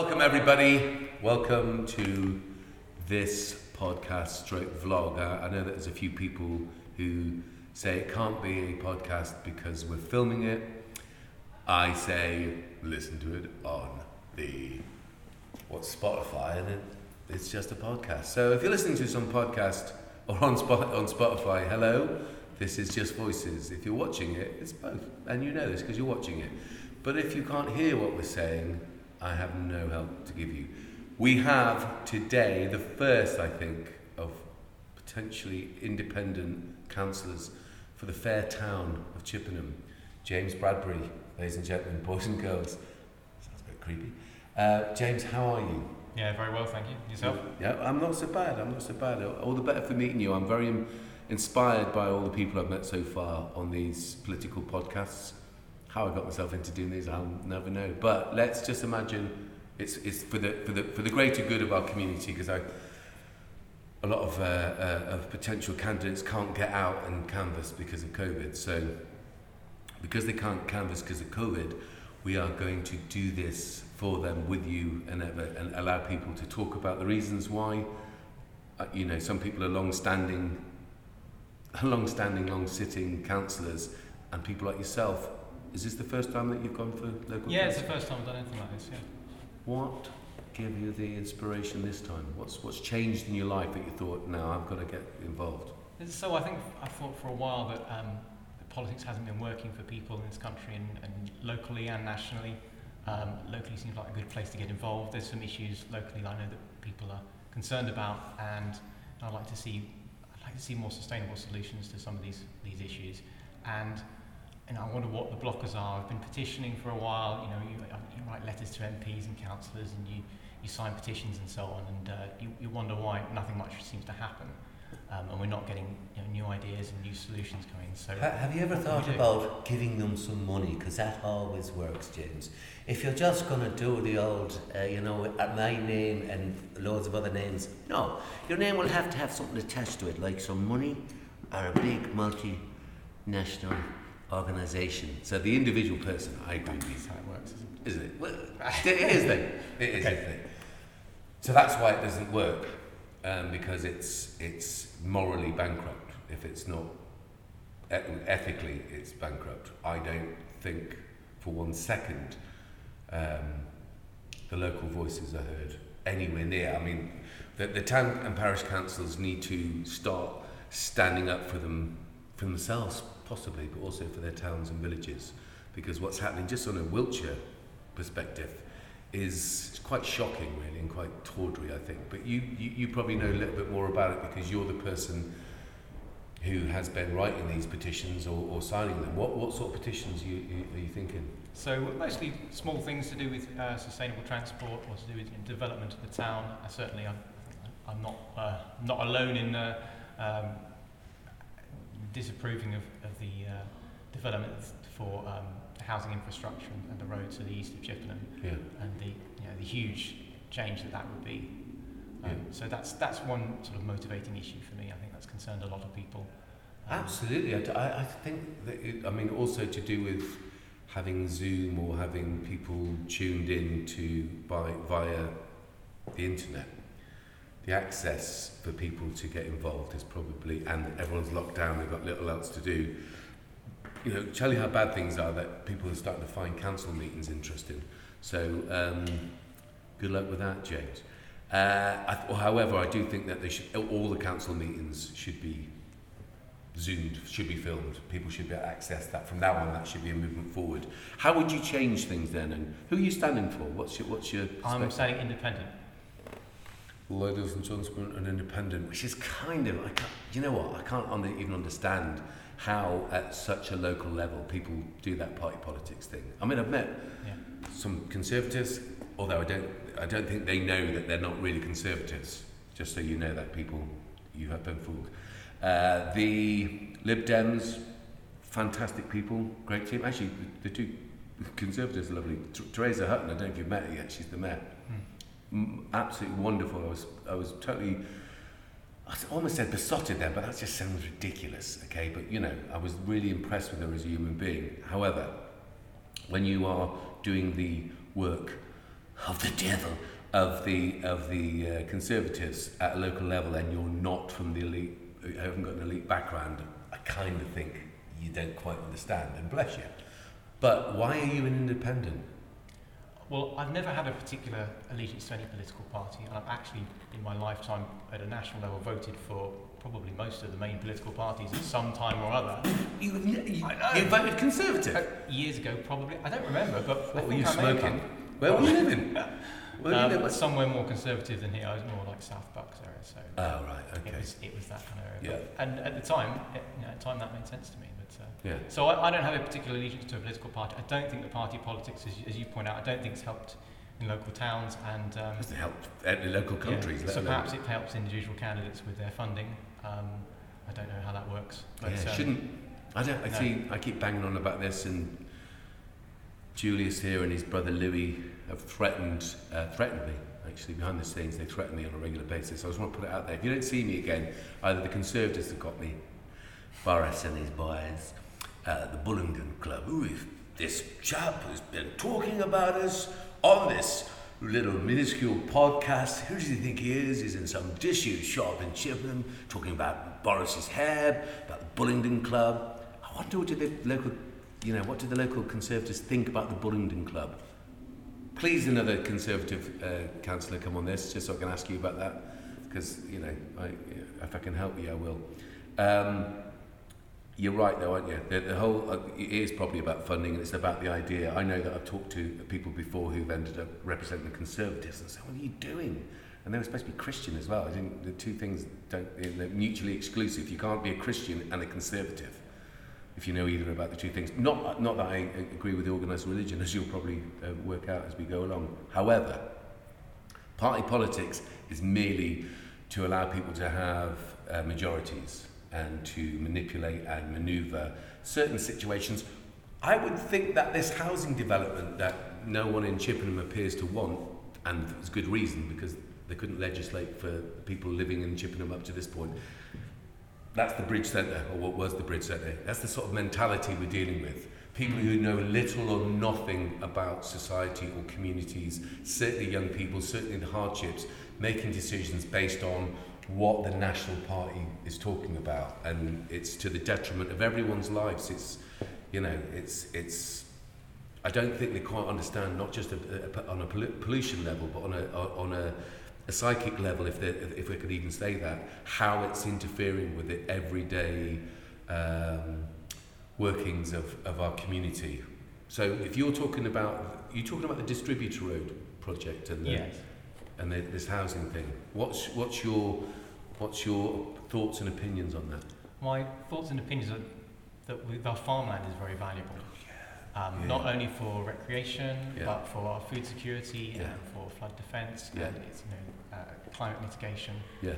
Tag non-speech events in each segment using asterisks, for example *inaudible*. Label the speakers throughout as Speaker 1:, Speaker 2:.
Speaker 1: Welcome, everybody. Welcome to this podcast stroke vlog. I, I know that there's a few people who say it can't be a podcast because we're filming it. I say listen to it on the what's Spotify, and it, it's just a podcast. So if you're listening to some podcast or on Spot, on Spotify, hello, this is just voices. If you're watching it, it's both, and you know this because you're watching it. But if you can't hear what we're saying, I have no help to give you. We have today the first, I think, of potentially independent councillors for the fair town of Chippenham. James Bradbury, ladies and gentlemen, *laughs* boys and girls. Sounds a bit creepy. Uh, James, how are you?
Speaker 2: Yeah, very well, thank you. Yourself?
Speaker 1: Yeah, I'm not so bad. I'm not so bad. All the better for meeting you. I'm very inspired by all the people I've met so far on these political podcasts. How I got myself into doing these, I'll never know. But let's just imagine it's, it's for, the, for, the, for the greater good of our community because I a lot of, uh, uh, of potential candidates can't get out and canvass because of COVID. So, because they can't canvass because of COVID, we are going to do this for them with you and, ever, and allow people to talk about the reasons why. Uh, you know, some people are long-standing, *laughs* long-standing, long-sitting councillors, and people like yourself. Is this the first time that you've gone for local?
Speaker 2: Yeah, it's the first time I've done anything like this, yeah.
Speaker 1: What gave you the inspiration this time? What's what's changed in your life that you thought, now I've got to get involved?
Speaker 2: So I think I thought for a while that, um, that politics hasn't been working for people in this country and, and locally and nationally. Um, locally seems like a good place to get involved. There's some issues locally that I know that people are concerned about and I'd like to see I'd like to see more sustainable solutions to some of these, these issues. And know, I wonder what the blockers are. I've been petitioning for a while. You know, you, you write letters to MPs and councillors, and you, you sign petitions and so on, and uh, you, you wonder why nothing much seems to happen, um, and we're not getting you know, new ideas and new solutions coming. So
Speaker 3: Ha- Have you ever thought about giving them some money? Because that always works, James. If you're just going to do the old, uh, you know, my name and loads of other names, no. Your name will have to have something attached to it, like some money or a big multinational organisation.
Speaker 1: So the individual person, I agree with you,
Speaker 2: That's how it works. Isn't it?
Speaker 1: Well, it is then. It is thing. So that's why it doesn't work, um, because it's it's morally bankrupt. If it's not eth- ethically, it's bankrupt. I don't think for one second um, the local voices are heard anywhere near. I mean, the, the town and parish councils need to start standing up for them for themselves, possibly, but also for their towns and villages, because what's happening just on a Wiltshire perspective is quite shocking, really, and quite tawdry, I think. But you, you, you probably know a little bit more about it because you're the person who has been writing these petitions or, or signing them. What, what sort of petitions you, are you thinking?
Speaker 2: So mostly small things to do with uh, sustainable transport or to do with development of the town. Uh, certainly, I'm, I'm not uh, not alone in uh, um, disapproving of, of the uh, development for um, the housing infrastructure and, and the road to the east of Chippenham
Speaker 1: Yeah.
Speaker 2: and the you know the huge change that that would be. Um,
Speaker 1: Yeah.
Speaker 2: So that's that's one sort of motivating issue for me. I think that's concerned a lot of people. Um,
Speaker 1: Absolutely. I, I I think that it, I mean, also to do with having Zoom or having people tuned in to by via the internet. the access for people to get involved is probably, and everyone's locked down, they've got little else to do. You know, tell you how bad things are that people are starting to find council meetings interesting. So, um, good luck with that, James. Uh, I th- however, I do think that they should, all the council meetings should be zoomed, should be filmed. People should be able to access that. From now on, that should be a movement forward. How would you change things then? And who are you standing for? What's your, what's your
Speaker 2: I'm saying independent.
Speaker 1: Ladies and gentlemen, an independent, which is kind of, I can't, you know what, I can't under, even understand how at such a local level people do that party politics thing. I mean, I've met
Speaker 2: Yeah.
Speaker 1: some conservatives, although I don't, I don't think they know that they're not really conservatives. Just so you know that people, you have been fooled. Uh, the Lib Dems, fantastic people, great team. Actually, the, the two conservatives are lovely. T- Teresa Hutton, I don't know if you've met her yet. She's the mayor. M- absolutely wonderful. I was, I was totally. I almost said besotted there, but that just sounds ridiculous. Okay, but you know, I was really impressed with her as a human being. However, when you are doing the work
Speaker 3: of the devil.
Speaker 1: of the of the uh, conservatives at a local level, and you're not from the elite, you haven't got an elite background. I kind of think you don't quite understand, and bless you. But why are you an independent?
Speaker 2: Well, I've never had a particular allegiance to any political party, and I've actually, in my lifetime, at a national level, voted for probably most of the main political parties at some time or other.
Speaker 1: You, you, you voted Conservative.
Speaker 2: Uh, years ago, probably. I don't remember, but
Speaker 1: What were you
Speaker 2: I
Speaker 1: smoking? Where were you living? *laughs* Where you
Speaker 2: Um,
Speaker 1: living?
Speaker 2: somewhere more conservative than here. I was more like South Bucks area, so
Speaker 1: Oh right,
Speaker 2: it
Speaker 1: okay.
Speaker 2: was it was that kind of area.
Speaker 1: Yeah.
Speaker 2: But- And at the time, it, you know, at the time that made sense to me.
Speaker 1: Yeah.
Speaker 2: so I, I don't have a particular allegiance to a political party. I don't think the party politics, as you, as you point out, I don't think it's helped in local towns and. Um,
Speaker 1: Doesn't help at local countries. let
Speaker 2: so perhaps it helps individual candidates with their funding. Um, I don't know how that works. But,
Speaker 1: yeah,
Speaker 2: um,
Speaker 1: shouldn't I don't I
Speaker 2: no.
Speaker 1: see I keep banging on about this and Julius here and his brother Louis have threatened uh, threatened me actually behind the scenes they threaten me on a regular basis. I just want to put it out there. If you don't see me again, either the Conservatives have got me,
Speaker 3: Boris and his boys, uh, the Bullingdon Club. Ooh, if this chap who's been talking about us on this little minuscule podcast. Who does he think he is? He's in some disused shop in Chippenham talking about Boris's hair, about the Bullingdon Club.
Speaker 1: I wonder what do the local you know, what do the local Conservatives think about the Bullingdon Club? Please another Conservative uh, councillor come on this, just so I can ask you about that, because you know, I, if I can help you, I will. Um, you're right, though, aren't you? The, the whole uh, it is probably about funding, and it's about the idea. I know that I've talked to people before who've ended up representing the Conservatives, and say, "What are you doing?" And they were supposed to be Christian as well. I think the two things don't they're mutually exclusive. You can't be a Christian and a Conservative if you know either about the two things. Not, not that I agree with organised religion, as you'll probably uh, work out as we go along. However, party politics is merely to allow people to have uh, majorities and to manipulate and manoeuvre certain situations. I would think that this housing development that no one in Chippenham appears to want, and there's good reason because they couldn't legislate for people living in Chippenham up to this point, that's the bridge centre, or what was the bridge centre. That's the sort of mentality we're dealing with. People who know little or nothing about society or communities, certainly young people, certainly the hardships, making decisions based on what the National Party is talking about. And it's to the detriment of everyone's lives. It's, you know, it's, it's, I don't think they quite understand, not just a, a, on a pollution level, but on a, on a, a psychic level, if, if we could even say that, how it's interfering with the everyday um, workings of, of our community. So if you're talking about, you're talking about the distributor road project and, the,
Speaker 2: Yes.
Speaker 1: and the, this housing thing. What's, what's, your, what's your thoughts and opinions on that?
Speaker 2: My thoughts and opinions are that we, our farmland is very valuable. Um,
Speaker 1: Yeah.
Speaker 2: Not only for recreation,
Speaker 1: Yeah.
Speaker 2: but for our food security
Speaker 1: Yeah.
Speaker 2: and for flood defence
Speaker 1: Yeah.
Speaker 2: and it's, you know, uh, climate mitigation
Speaker 1: Yeah.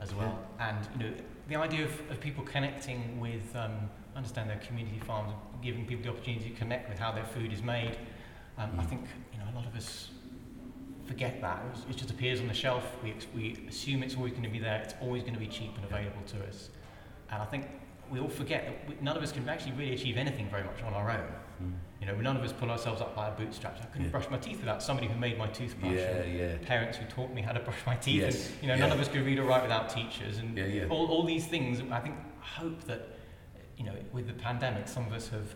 Speaker 2: as well. And you know, the idea of, of people connecting with, um, understand their community farms, giving people the opportunity to connect with how their food is made. Um, I
Speaker 1: Mm.
Speaker 2: think you know a lot of us forget that. It, just appears on the shelf. We, we assume it's always going to be there. It's always going to be cheap and available to us. And I think we all forget that we, none of us can actually really achieve anything very much on our own.
Speaker 1: Mm.
Speaker 2: You know, none of us pull ourselves up by our bootstraps. I couldn't
Speaker 1: Yeah.
Speaker 2: brush my teeth without somebody who made my toothbrush.
Speaker 1: Yeah, yeah.
Speaker 2: Parents who taught me how to brush my teeth.
Speaker 1: Yes,
Speaker 2: And, you know,
Speaker 1: yeah.
Speaker 2: none of us could read or write without teachers. And
Speaker 1: Yeah, yeah.
Speaker 2: all, all these things, I think, hope that, you know, with the pandemic, some of us have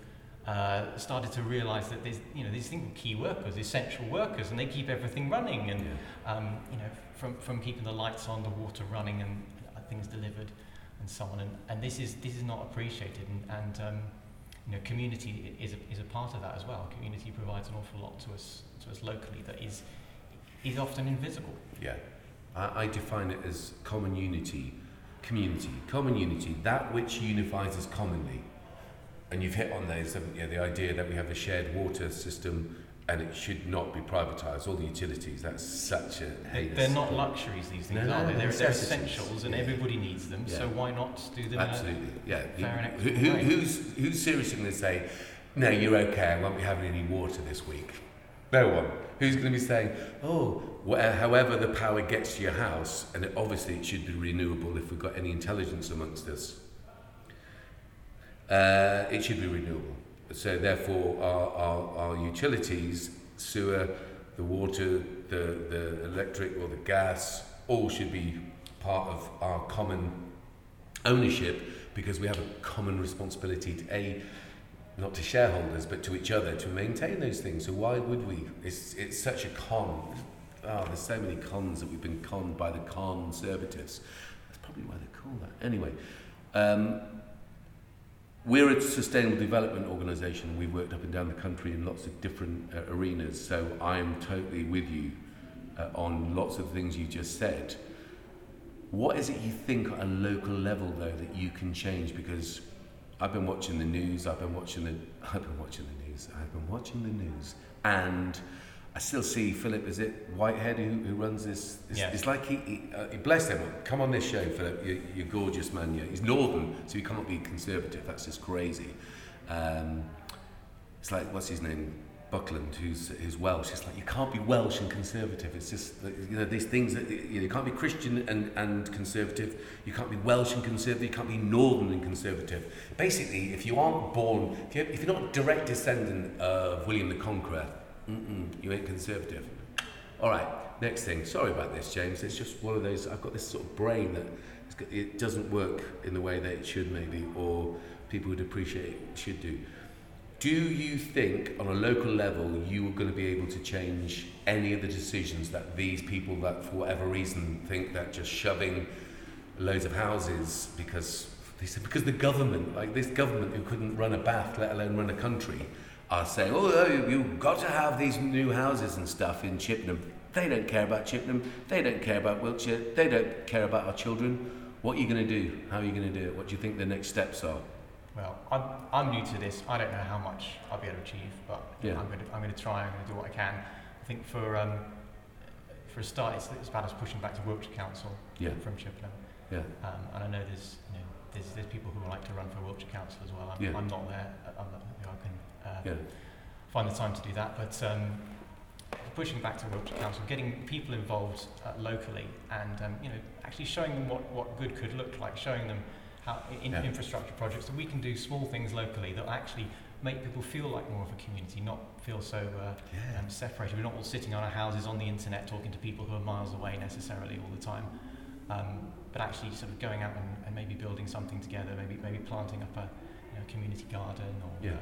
Speaker 2: uh, started to realise that there's, you know, these things are key workers, essential workers, and they keep everything running. And,
Speaker 1: yeah.
Speaker 2: um, you know, from, from keeping the lights on, the water running, and uh, things delivered, and so on. And, and this is this is not appreciated. And, and um, you know, community is a, is a part of that as well. Community provides an awful lot to us to us locally that is is often invisible.
Speaker 1: Yeah, I, I define it as common unity, community, common unity, that which unifies us commonly. And you've hit on those, haven't you? The idea that we have a shared water system and it should not be privatised. All the utilities, that's such a.
Speaker 2: They, they're not luxuries, these things,
Speaker 1: No,
Speaker 2: are
Speaker 1: no,
Speaker 2: they?
Speaker 1: they're
Speaker 2: They're, they're essentials, and
Speaker 1: Yeah.
Speaker 2: everybody needs them. So why not do them?
Speaker 1: Absolutely, yeah. who, who, who's, who's seriously going to say, no, you're okay, I won't be having any water this week? No one. Who's going to be saying, oh, wha- however the power gets to your house, and it, obviously it should be renewable if we've got any intelligence amongst us, uh, it should be renewable. So therefore, our, our, our utilities, sewer, the water, the, the electric or the gas, all should be part of our common ownership because we have a common responsibility to a not to shareholders but to each other to maintain those things. So why would we? It's it's such a con. Oh, there's so many cons that we've been conned by the conservatives. That's probably why they call that. Anyway, um, we're a sustainable development organisation. We've worked up and down the country in lots of different uh, arenas. So I am totally with you uh, on lots of things you just said. What is it you think at a local level though that you can change? Because I've been watching the news. I've been watching the. *laughs* I've been watching the news. I've been watching the news and I still see Philip. Is it Whitehead who, who runs this? It's,
Speaker 2: yeah.
Speaker 1: it's like he, he, uh, bless him. Come on this show, Philip. You're, you're gorgeous, man. You're, he's northern, so you cannot be conservative. That's just crazy. Um, it's like what's his name, Buckland, who's who's Welsh. It's like you can't be Welsh and conservative. It's just you know these things that you, know, you can't be Christian and and conservative. You can't be Welsh and conservative. You can't be northern and conservative. Basically, if you aren't born, if you're, if you're not direct descendant of William the Conqueror mm-mm, you ain't conservative. All right, next thing. Sorry about this, James. It's just one of those. I've got this sort of brain that it doesn't work in the way that it should, maybe, or people would appreciate it should do. Do you think, on a local level, you are going to be able to change any of the decisions that these people, that for whatever reason, think that just shoving loads of houses because they said because the government, like this government who couldn't run a bath, let alone run a country, are saying, oh, oh, you- you've got to have these new houses and stuff in Chippenham. They don't care about Chippenham. They don't care about Wiltshire. They don't care about our children. What are you going to do? How are you going to do it? What do you think the next steps are?
Speaker 2: Well, I'm, I'm new to this. I don't know how much I'll be able to achieve, but
Speaker 1: Yeah.
Speaker 2: I'm going to I'm going to try. I'm going to do what I can. I think for um, for a start, it's, it's about us pushing back to Wiltshire Council
Speaker 1: Yeah,
Speaker 2: from Chippenham.
Speaker 1: yeah,
Speaker 2: Um, and I know there's you know there's, there's people who would like to run for Wiltshire Council as well. I'm,
Speaker 1: Yeah.
Speaker 2: I'm not there. I'm not,
Speaker 1: yeah,
Speaker 2: find the time to do that. But um, pushing back to Wiltshire Council, getting people involved uh, locally, and um, you know actually showing them what, what good could look like, showing them how in,
Speaker 1: Yeah.
Speaker 2: infrastructure projects that we can do small things locally that actually make people feel like more of a community, not feel so uh,
Speaker 1: yeah.
Speaker 2: um, separated. We're not all sitting on our houses on the internet talking to people who are miles away necessarily all the time. Um, but actually sort of going out and, and maybe building something together, maybe maybe planting up a you know, community garden or
Speaker 1: Yeah.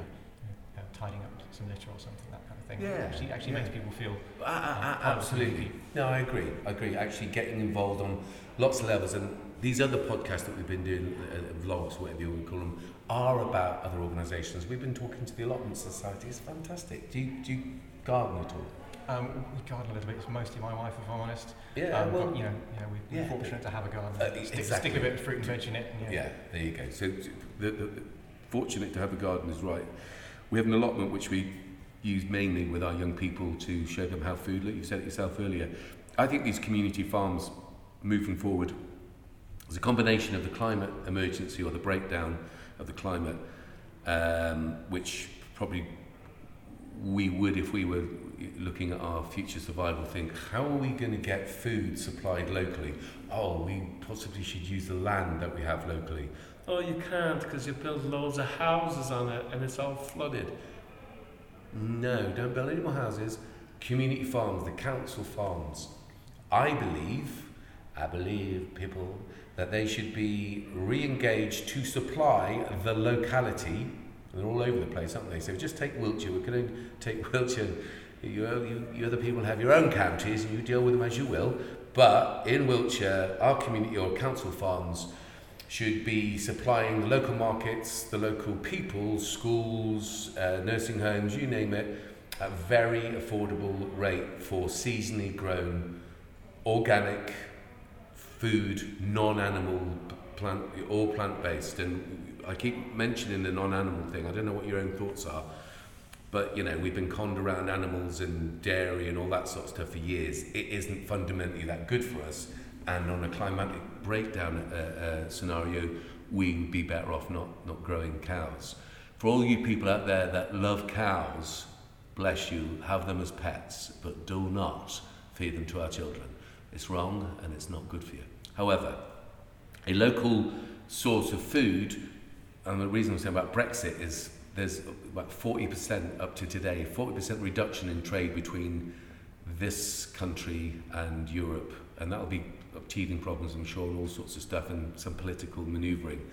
Speaker 2: Tidying up some litter or something, that kind of thing.
Speaker 1: Yeah,
Speaker 2: Actually, actually
Speaker 1: yeah.
Speaker 2: makes people feel
Speaker 1: a-
Speaker 2: part of the
Speaker 1: absolutely. No, I agree. I agree. Actually, getting involved on lots of levels, and these other podcasts that we've been doing, uh, vlogs, whatever you want to call them, are about other organisations. We've been talking to the Allotment Society. It's fantastic. Do you, do you garden at all?
Speaker 2: Um, we garden a little bit. It's mostly my wife, if I'm honest.
Speaker 1: Yeah.
Speaker 2: um,
Speaker 1: well,
Speaker 2: but, you know, you know, we- we're
Speaker 1: yeah.
Speaker 2: fortunate to have a garden.
Speaker 1: Uh,
Speaker 2: stick,
Speaker 1: exactly.
Speaker 2: stick a bit of fruit and veg in it. And,
Speaker 1: Yeah, there you go. So, so the, the, the fortunate to have a garden is right. We have an allotment which we use mainly with our young people to show them how food. Look, you said it yourself earlier. I think these community farms moving forward is a combination of the climate emergency or the breakdown of the climate, um, which probably we would, if we were looking at our future survival, think, how are we going to get food supplied locally? Oh, we possibly should use the land that we have locally.
Speaker 4: Oh, you can't because you build loads of houses on it and it's all flooded.
Speaker 1: No, don't build any more houses. Community farms, the council farms. I believe, I believe people that they should be re-engaged to supply the locality. They're all over the place, aren't they? So just take Wiltshire. We can only take Wiltshire. You, you, you other people have your own counties and you deal with them as you will. But in Wiltshire, our community or council farms should be supplying the local markets, the local people, schools, uh, nursing homes, you name it, at very affordable rate for seasonally grown, organic food, non-animal, plant, all plant-based. And I keep mentioning the non-animal thing. I don't know what your own thoughts are, but you know we've been conned around animals and dairy and all that sort of stuff for years. It isn't fundamentally that good for us. And on a climatic breakdown uh, uh, scenario, we would be better off not, not growing cows. For all you people out there that love cows, bless you, have them as pets, but do not feed them to our children. It's wrong and it's not good for you. However, a local source of food, and the reason I'm saying about Brexit is there's about 40% up to today, 40% reduction in trade between this country and Europe, and that'll be teething problems, I'm sure, and all sorts of stuff, and some political manoeuvring.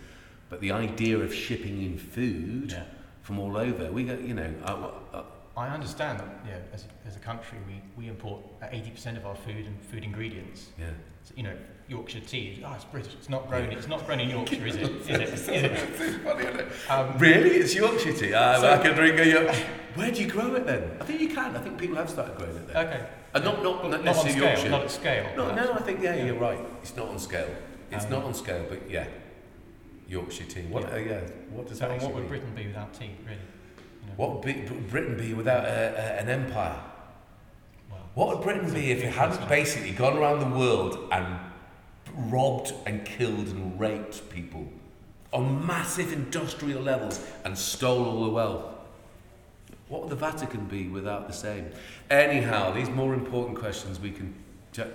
Speaker 1: But the idea of shipping in food
Speaker 2: yeah.
Speaker 1: from all over, we got, you know. I, I,
Speaker 2: I understand that you know, as, as a country, we, we import 80% of our food and food ingredients.
Speaker 1: Yeah.
Speaker 2: So, you know, Yorkshire tea, oh, it's British. It's not grown. It's not grown in Yorkshire, is it? *laughs* Is it? Is *laughs* it? Um,
Speaker 1: Really? It's Yorkshire tea? Ah,
Speaker 2: So-
Speaker 1: I can drink a York. Where do you grow it then? I think you can. I think people have started growing it there.
Speaker 2: okay.
Speaker 1: Uh, not, not, not
Speaker 2: Not on scale.
Speaker 1: Yorkshire.
Speaker 2: Not at scale.
Speaker 1: No,
Speaker 2: perhaps.
Speaker 1: no, I think, yeah,
Speaker 2: Yeah.
Speaker 1: you're right. It's not on scale. It's
Speaker 2: Um,
Speaker 1: not on scale, but yeah. Yorkshire tea. What,
Speaker 2: Yeah.
Speaker 1: uh, yeah, what does
Speaker 2: So,
Speaker 1: that
Speaker 2: and what would
Speaker 1: mean?
Speaker 2: Britain be without tea, really? You know,
Speaker 1: What would be, Britain be without a, a, an empire?
Speaker 2: well,
Speaker 1: What would Britain be if it hadn't basically gone around the world and robbed and killed and raped people on massive industrial levels and stole all the wealth? What would the Vatican be without the same? Anyhow, these more important questions we can. Ju-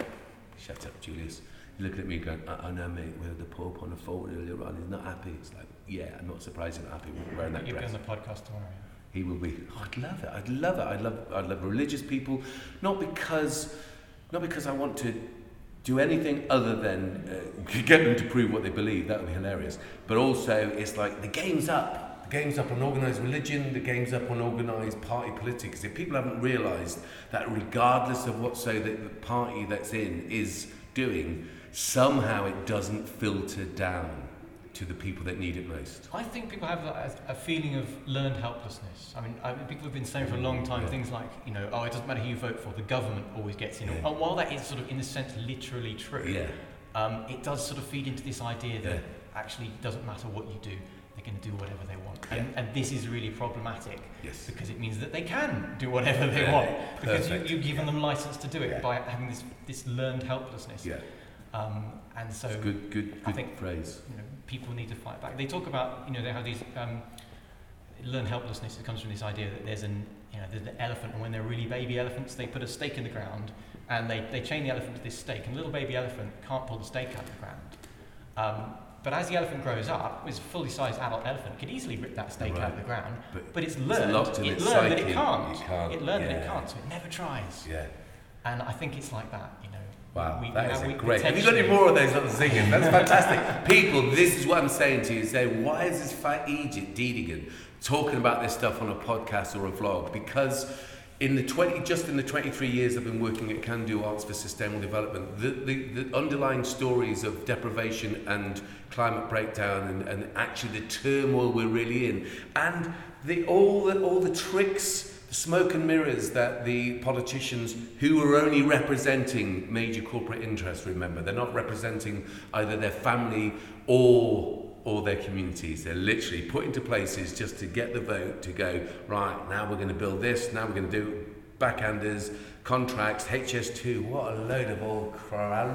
Speaker 1: Shut up, Julius. You're looking at me going, I, I know, mate, we had the Pope on the phone earlier on. He's not happy. It's like, yeah, I'm not surprised he's not happy wearing that dress.
Speaker 2: You'll be on the podcast tomorrow.
Speaker 1: He will be. Oh, I'd love it. I'd love it. I'd love. I'd love religious people, not because, not because I want to do anything other than uh, get them to prove what they believe. That would be hilarious. But also, it's like the game's up. The game's up on organised religion. The game's up on organised party politics. If people haven't realised that, regardless of what so that the party that's in is doing, somehow it doesn't filter down to the people that need it most.
Speaker 2: I think people have a, a feeling of learned helplessness. I mean, I, people have been saying for a long time
Speaker 1: Yeah.
Speaker 2: things like, you know, oh, it doesn't matter who you vote for, the government always gets in.
Speaker 1: Yeah.
Speaker 2: And while that is sort of, in a sense, literally true,
Speaker 1: Yeah.
Speaker 2: um, it does sort of feed into this idea that actually it doesn't matter what you do, they're going to do whatever they want. And, and this is really problematic
Speaker 1: Yes.
Speaker 2: because it means that they can do whatever they want because you, you've given them license to do it by having this, this learned helplessness.
Speaker 1: Yeah.
Speaker 2: Um, and so,
Speaker 1: It's good, good,
Speaker 2: I
Speaker 1: good
Speaker 2: think-
Speaker 1: phrase.
Speaker 2: you know, people need to fight back. They talk about, you know, they have these um, learned helplessness. It comes from this idea that there's an, you know, there's an elephant, and when they're really baby elephants, they put a stake in the ground, and they, they chain the elephant to this stake, and the little baby elephant can't pull the stake out of the ground. Um, but as the elephant grows up, it's a fully sized adult elephant, it can easily rip that stake out of the ground.
Speaker 1: But
Speaker 2: But it's learned,
Speaker 1: in
Speaker 2: it learned that it can't.
Speaker 1: It can't,
Speaker 2: It learned that it can't, so it never tries.
Speaker 1: yeah.
Speaker 2: And I think it's like that.
Speaker 1: Wow,
Speaker 2: We-
Speaker 1: that is great. Have you got any more of those little singing? That's fantastic. *laughs* People, this is what I'm saying to you. Say, why is this fat Egypt Deedigan talking about this stuff on a podcast or a vlog? Because in the 20, just in the 23 years I've been working at Can Do Arts for Sustainable Development, the, the, the underlying stories of deprivation and climate breakdown and, and actually the turmoil we're really in, and the, all, the, all the tricks smoke and mirrors that the politicians who are only representing major corporate interests remember they're not representing either their family or or their communities. They're literally put into places just to get the vote to go right now we're going to build this now we're going to do backhanders contracts HS2 what a load of all crap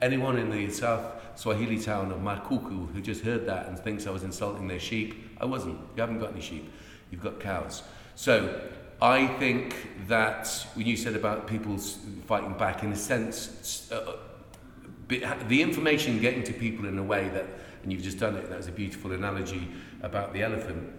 Speaker 1: anyone in the South Swahili town of Makuku who just heard that and thinks I was insulting their sheep I wasn't. You haven't got any sheep you've got cows. So I think that when you said about people fighting back, in a sense, uh, the information getting to people in a way that, and you've just done it, that was a beautiful analogy about the elephant,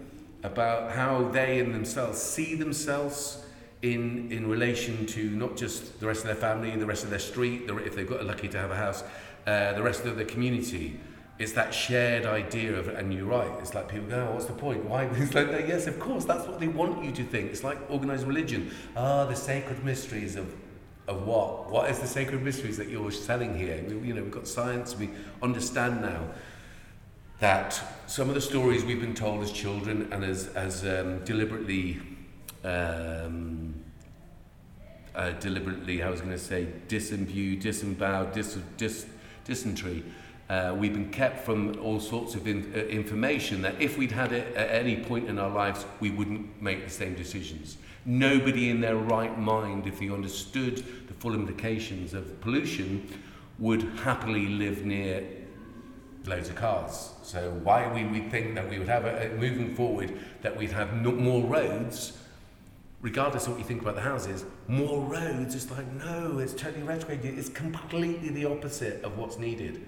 Speaker 1: about how they in themselves see themselves in, in relation to not just the rest of their family, the rest of their street, the, if they've got lucky to have a house, uh, the rest of the community. It's that shared idea of, and you're right, it's like people go, oh, what's the point? Why? *laughs* It's like, yes, of course, that's what they want you to think. It's like organized religion. Ah, the sacred mysteries of, of what? What is the sacred mysteries that you're selling here? We, you know, we've got science, we understand now that some of the stories we've been told as children and as, as um, deliberately, um, uh, deliberately, I was going to say, disembued, disemboweled, dis, dis, dysentery, uh, we've been kept from all sorts of in, uh, information that if we'd had it at any point in our lives, we wouldn't make the same decisions. Nobody in their right mind, if they understood the full implications of pollution, would happily live near loads of cars. So why we think that we would have a- moving forward that we'd have no, more roads, regardless of what you think about the houses, more roads. It's like no, it's totally retrograde. It's completely the opposite of what's needed.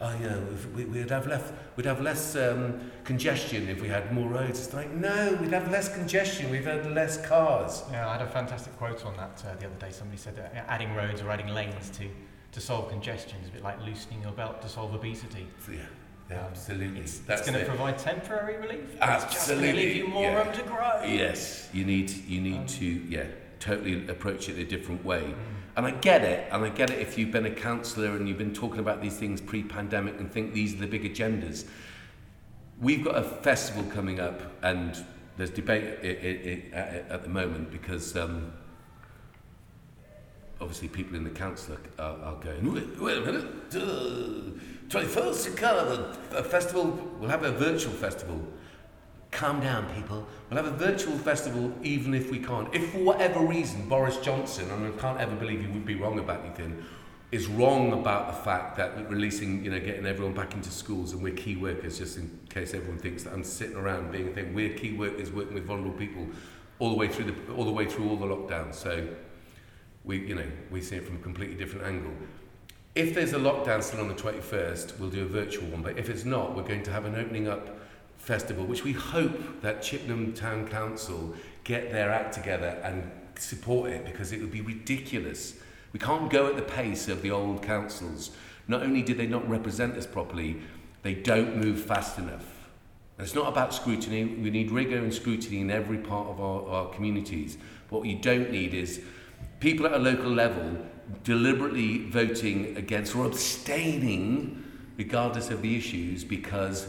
Speaker 1: Oh, if we, we'd have less, we'd have less um, congestion if we had more roads. It's like, no, we'd have less congestion. We've had less cars.
Speaker 2: Yeah, I had a fantastic quote on that uh, the other day. Somebody said that uh, adding roads or adding lanes to, to solve congestion is a bit like loosening your belt to solve obesity.
Speaker 1: Yeah, yeah,
Speaker 2: Um,
Speaker 1: absolutely.
Speaker 2: It's,
Speaker 1: That's
Speaker 2: it's going to provide temporary relief. but It's just going to
Speaker 1: Absolutely,
Speaker 2: leave you more
Speaker 1: yeah.
Speaker 2: room to grow.
Speaker 1: Yes, you need you need
Speaker 2: Um,
Speaker 1: to yeah totally approach it a different way.
Speaker 2: Mm.
Speaker 1: And I get it, and I get it if you've been a councillor and you've been talking about these things pre-pandemic and think these are the big agendas. We've got a festival coming up, and there's debate at, the moment because um, obviously people in the council are, are, going, wait, wait a minute, uh, 21st, you can't have a, a festival, we'll have a virtual festival. Calm down, people. We'll have a virtual festival even if we can't. If for whatever reason Boris Johnson, and I can't ever believe he would be wrong about anything, is wrong about the fact that releasing, you know, getting everyone back into schools and we're key workers, just in case everyone thinks that I'm sitting around being a thing. We're key workers working with vulnerable people all the way through the all the way through all the lockdowns. So we, you know, we see it from a completely different angle. If there's a lockdown still on the 21st, we'll do a virtual one. But if it's not, we're going to have an opening up festival, which we hope that Chippenham Town Council get their act together and support it because it would be ridiculous. We can't go at the pace of the old councils. Not only do they not represent us properly, they don't move fast enough. And it's not about scrutiny. We need rigour and scrutiny in every part of our, our communities. What you don't need is people at a local level deliberately voting against or abstaining regardless of the issues because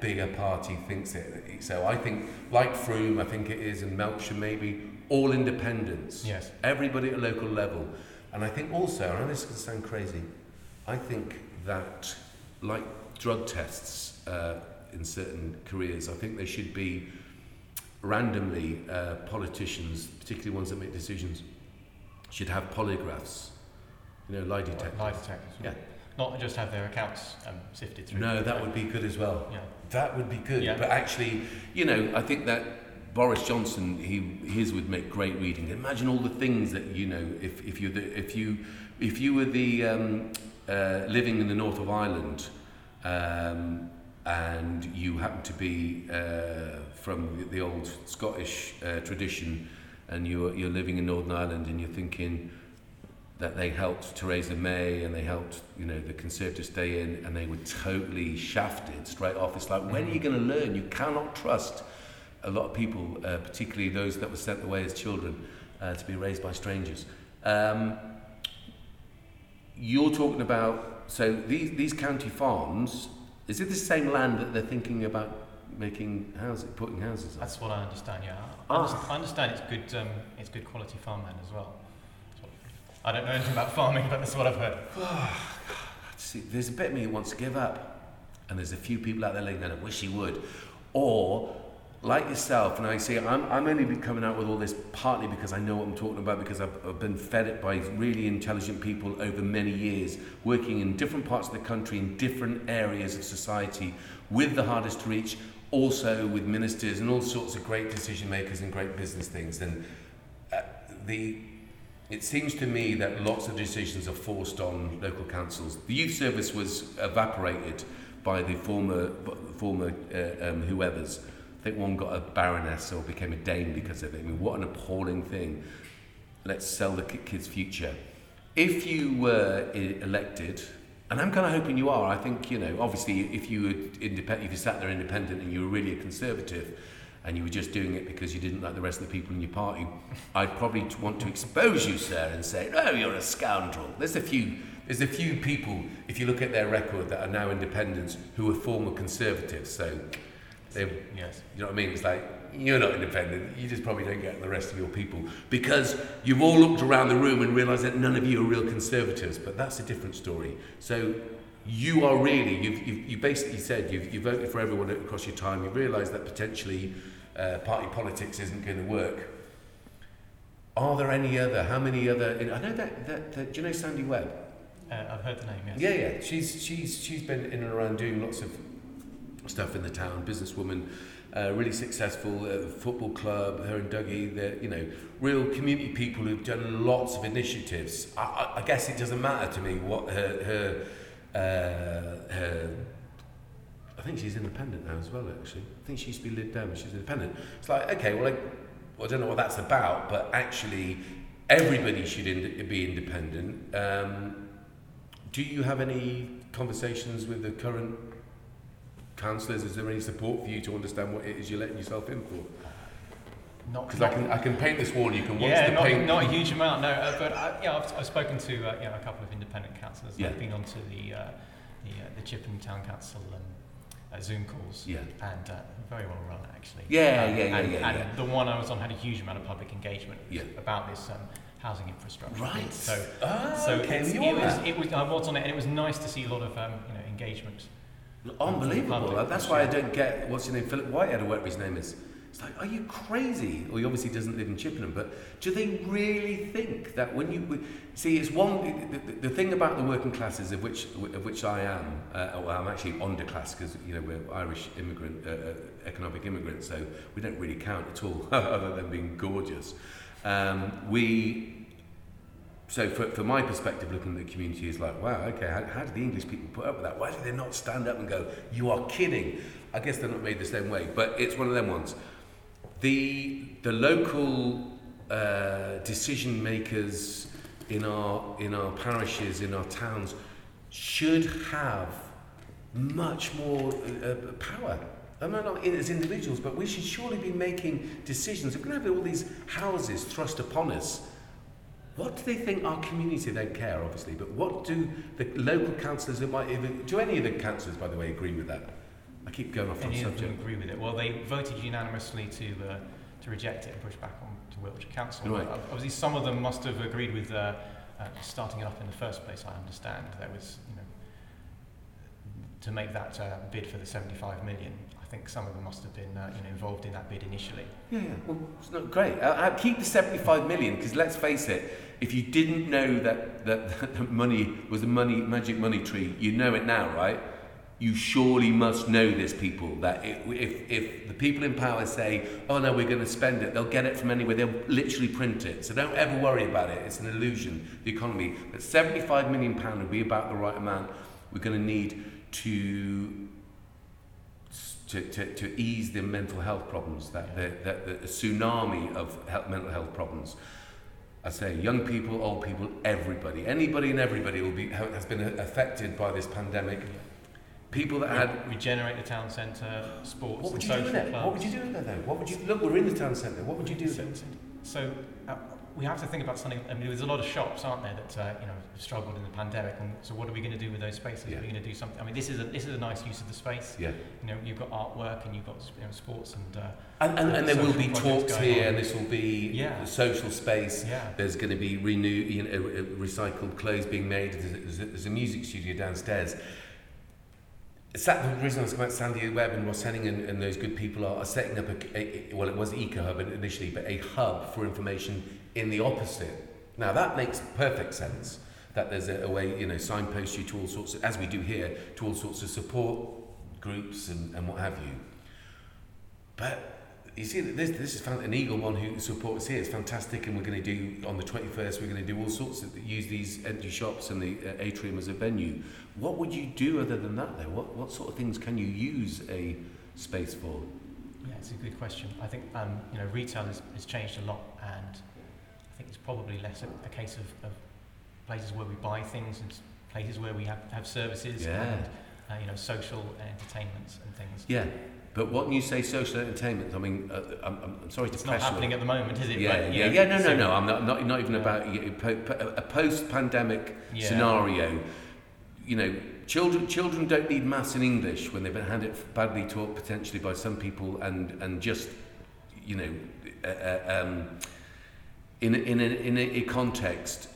Speaker 1: bigger party thinks it. So I think, like Frome, I think it is, and Melksham maybe, all independents.
Speaker 2: Yes.
Speaker 1: Everybody at a local level. And I think also, and this can sound crazy, I think that, like drug tests uh, in certain careers, I think they should be randomly uh, politicians, particularly ones that make decisions, should have polygraphs, you know, lie detectors.
Speaker 2: Lie detectors.
Speaker 1: Yeah.
Speaker 2: Not just have their accounts um, sifted through.
Speaker 1: No, that would be good as well.
Speaker 2: Yeah.
Speaker 1: that would be good.
Speaker 2: Yeah.
Speaker 1: But actually, you know, I think that Boris Johnson, he his would make great reading. Imagine all the things that you know if if you if you if you were the um, uh, living in the north of Ireland. Um, and you happen to be uh, from the, the old Scottish uh, tradition, and you're, you're living in Northern Ireland, and you're thinking, that they helped Theresa May and they helped, you know, the Conservatives stay in and they were totally shafted straight off. It's like, when are you going to learn? You cannot trust a lot of people, uh, particularly those that were sent away as children, uh, to be raised by strangers. Um, you're talking about, so these, these county farms, is it the same land that they're thinking about making houses, putting houses on?
Speaker 2: That's what I understand. Yeah. I,
Speaker 1: Ah.
Speaker 2: underst- I understand it's good. Um, it's good quality farmland as well. I don't know anything about farming, but that's what I've heard. *sighs*
Speaker 1: See, there's a bit of me who wants to give up, and there's a few people out there like that. I wish he would, or like yourself. And I say I'm I'm only coming out with all this partly because I know what I'm talking about because I've, I've been fed it by really intelligent people over many years, working in different parts of the country in different areas of society, with the hardest to reach, also with ministers and all sorts of great decision makers and great business things. And uh, the it seems to me that lots of decisions are forced on local councils. The youth service was evaporated by the former former uh, um, whoever's. I think one got a baroness or became a dame because of it. I mean, what an appalling thing. Let's sell the kids' future. If you were e-, elected, and I'm kind of hoping you are, I think, you know, obviously if you were independent, if you sat there independent and you were really a conservative, and you were just doing it because you didn't like the rest of the people in your party, I'd probably t- want to expose you, sir, and say, "Oh, you're a scoundrel." There's a few, there's a few people, if you look at their record, that are now independents who were former conservatives. So, they,
Speaker 2: yes, you
Speaker 1: know what I mean? It's like you're not independent. You just probably don't get the rest of your people because you've all looked around the room and realised that none of you are real conservatives. But that's a different story. So. You are really, you've, you've, you basically said you've, you voted for everyone across your time. You've realised that potentially uh, party politics isn't going to work. Are there any other? How many other? I know that, that, that do you know Sandy Webb?
Speaker 2: Uh, I've heard the name. Yes.
Speaker 1: Yeah, yeah. She's she's she's been in and around doing lots of stuff in the town. Businesswoman, uh, really successful uh, football club. Her and Dougie, they're you know real community people who've done lots of initiatives. I, I, I guess it doesn't matter to me what her her uh, her think she's independent now as well. Actually, I think she used to be Lib Dem, she's independent. It's like okay, well, like, well, I don't know what that's about, but actually, everybody should ind- be independent. Um, do you have any conversations with the current councillors? Is there any support for you to understand what it is you're letting yourself in for?
Speaker 2: Not
Speaker 1: Because I can I can paint this wall. You can watch
Speaker 2: yeah,
Speaker 1: the
Speaker 2: not,
Speaker 1: paint.
Speaker 2: not a huge amount, no. Uh, but uh, yeah, I've, I've spoken to uh, you know, a couple of independent councillors.
Speaker 1: Yeah.
Speaker 2: I've been onto the uh, the, uh, the Chippenham Town Council um, uh, Zoom calls.
Speaker 1: Yeah.
Speaker 2: And uh, very well run, actually.
Speaker 1: Yeah,
Speaker 2: Um,
Speaker 1: yeah, yeah,
Speaker 2: and,
Speaker 1: yeah,
Speaker 2: And
Speaker 1: yeah.
Speaker 2: the one I was on had a huge amount of public engagement
Speaker 1: Yeah.
Speaker 2: about this um, housing infrastructure.
Speaker 1: Right.
Speaker 2: So,
Speaker 1: Ah,
Speaker 2: so
Speaker 1: okay,
Speaker 2: it,
Speaker 1: on
Speaker 2: was,
Speaker 1: that.
Speaker 2: it was I was on it, and it was nice to see a lot of um, you know engagement.
Speaker 1: Unbelievable. That's why I don't get what's his name, Philip Whitehead or whatever his name is. It's like, are you crazy? Well, he obviously doesn't live in Chippenham, but do they really think that when you see, it's one the, the, the thing about the working classes of which of which I am, uh, well, I'm actually underclass because you know we're Irish immigrant, uh, uh, economic immigrants, so we don't really count at all, *laughs* other than being gorgeous. Um, we so for, for my perspective, looking at the community is like, wow, okay, how, how do the English people put up with that? Why do they not stand up and go, you are kidding? I guess they're not made the same way, but it's one of them ones. The the local uh, decision makers in our in our parishes in our towns should have much more uh, uh, power I mean, not as individuals, but we should surely be making decisions. If we're going to have all these houses thrust upon us, what do they think our community don't care, obviously, but what do the local councillors do any of the councillors, by the way, agree with that? I keep going off on
Speaker 2: them
Speaker 1: subject.
Speaker 2: agree with it? Well, they voted unanimously to uh, to reject it and push back on to Wiltshire Council.
Speaker 1: Right.
Speaker 2: Uh, Obviously, some of them must have agreed with uh, uh, starting it up in the first place. I understand there was, you know, to make that uh, bid for the 75 million. I think some of them must have been, uh, you know, involved in that bid initially.
Speaker 1: Yeah, yeah, well, it's not great. Uh, uh, keep the 75 million, because let's face it, if you didn't know that, that, *laughs* that the money was a money, magic money tree, you know it now, right? you surely must know this people that it, if, if the people in power say oh no we're going to spend it they'll get it from anywhere they'll literally print it. So don't ever worry about it. It's an illusion the economy. But 75 million pound would be about the right amount we're going to need to to, to, to ease the mental health problems that the, that the tsunami of health, mental health problems. I say young people old people everybody anybody and everybody will be has been affected by this pandemic. yeah. People that had.
Speaker 2: regenerate the town centre, sports
Speaker 1: What would you do
Speaker 2: social
Speaker 1: with it?
Speaker 2: clubs.
Speaker 1: What would you do with it though? What would you look? We're in the town centre. What would you do with
Speaker 2: So,
Speaker 1: it?
Speaker 2: so uh, we have to think about something. I mean, there's a lot of shops, aren't there, that uh, you know have struggled in the pandemic. And so, what are we going to do with those spaces?
Speaker 1: Yeah.
Speaker 2: Are we going to do something? I mean, this is a this is a nice use of the space.
Speaker 1: Yeah.
Speaker 2: You know, you've got artwork and you've got you know, sports and uh,
Speaker 1: And, and, and there will be talks here,
Speaker 2: on.
Speaker 1: and this will be
Speaker 2: Yeah.
Speaker 1: a social space.
Speaker 2: yeah.
Speaker 1: There's going to be renew, you know, uh, recycled clothes being made. There's a, there's a, there's a music studio downstairs. the reason I was about Sandy Webb and Ross Henning and, and those good people are, are setting up a, a, well, it was EcoHub initially, but a hub for information in the opposite. Now that makes perfect sense that there's a, a way, you know, signpost you to all sorts, of, as we do here, to all sorts of support groups and, and what have you. But you see, that this this is fan- an Eagle one who supports here. It's fantastic, and we're going to do on the twenty first. We're going to do all sorts of use these empty shops and the uh, atrium as a venue. What would you do other than that, though? What what sort of things can you use a space for?
Speaker 2: Yeah, it's a good question. I think um, you know retail has, has changed a lot, and I think it's probably less a, a case of, of places where we buy things and places where we have, have services
Speaker 1: Yeah.
Speaker 2: and uh, you know social entertainments and things.
Speaker 1: Yeah, but what you say social entertainment, I mean, uh, I'm, I'm I'm sorry to
Speaker 2: It's not
Speaker 1: press
Speaker 2: happening at the moment, is it?
Speaker 1: Yeah,
Speaker 2: But,
Speaker 1: yeah,
Speaker 2: know,
Speaker 1: yeah. No, no, no. I'm not not, not even
Speaker 2: Yeah.
Speaker 1: about you know, po- po- a post-pandemic
Speaker 2: Yeah.
Speaker 1: scenario. You know, children children don't need maths and English when they've been handed badly taught potentially by some people, and and just you know, uh, uh, um, in a, in a, in a context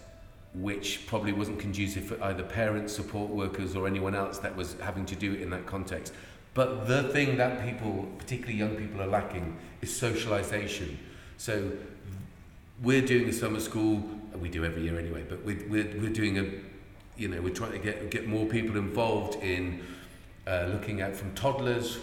Speaker 1: which probably wasn't conducive for either parents, support workers, or anyone else that was having to do it in that context. But the thing that people, particularly young people, are lacking is socialisation. So we're doing a summer school, we do every year anyway, but we're, we're, we're doing a, you know, we're trying to get, get more people involved in uh, looking at from toddlers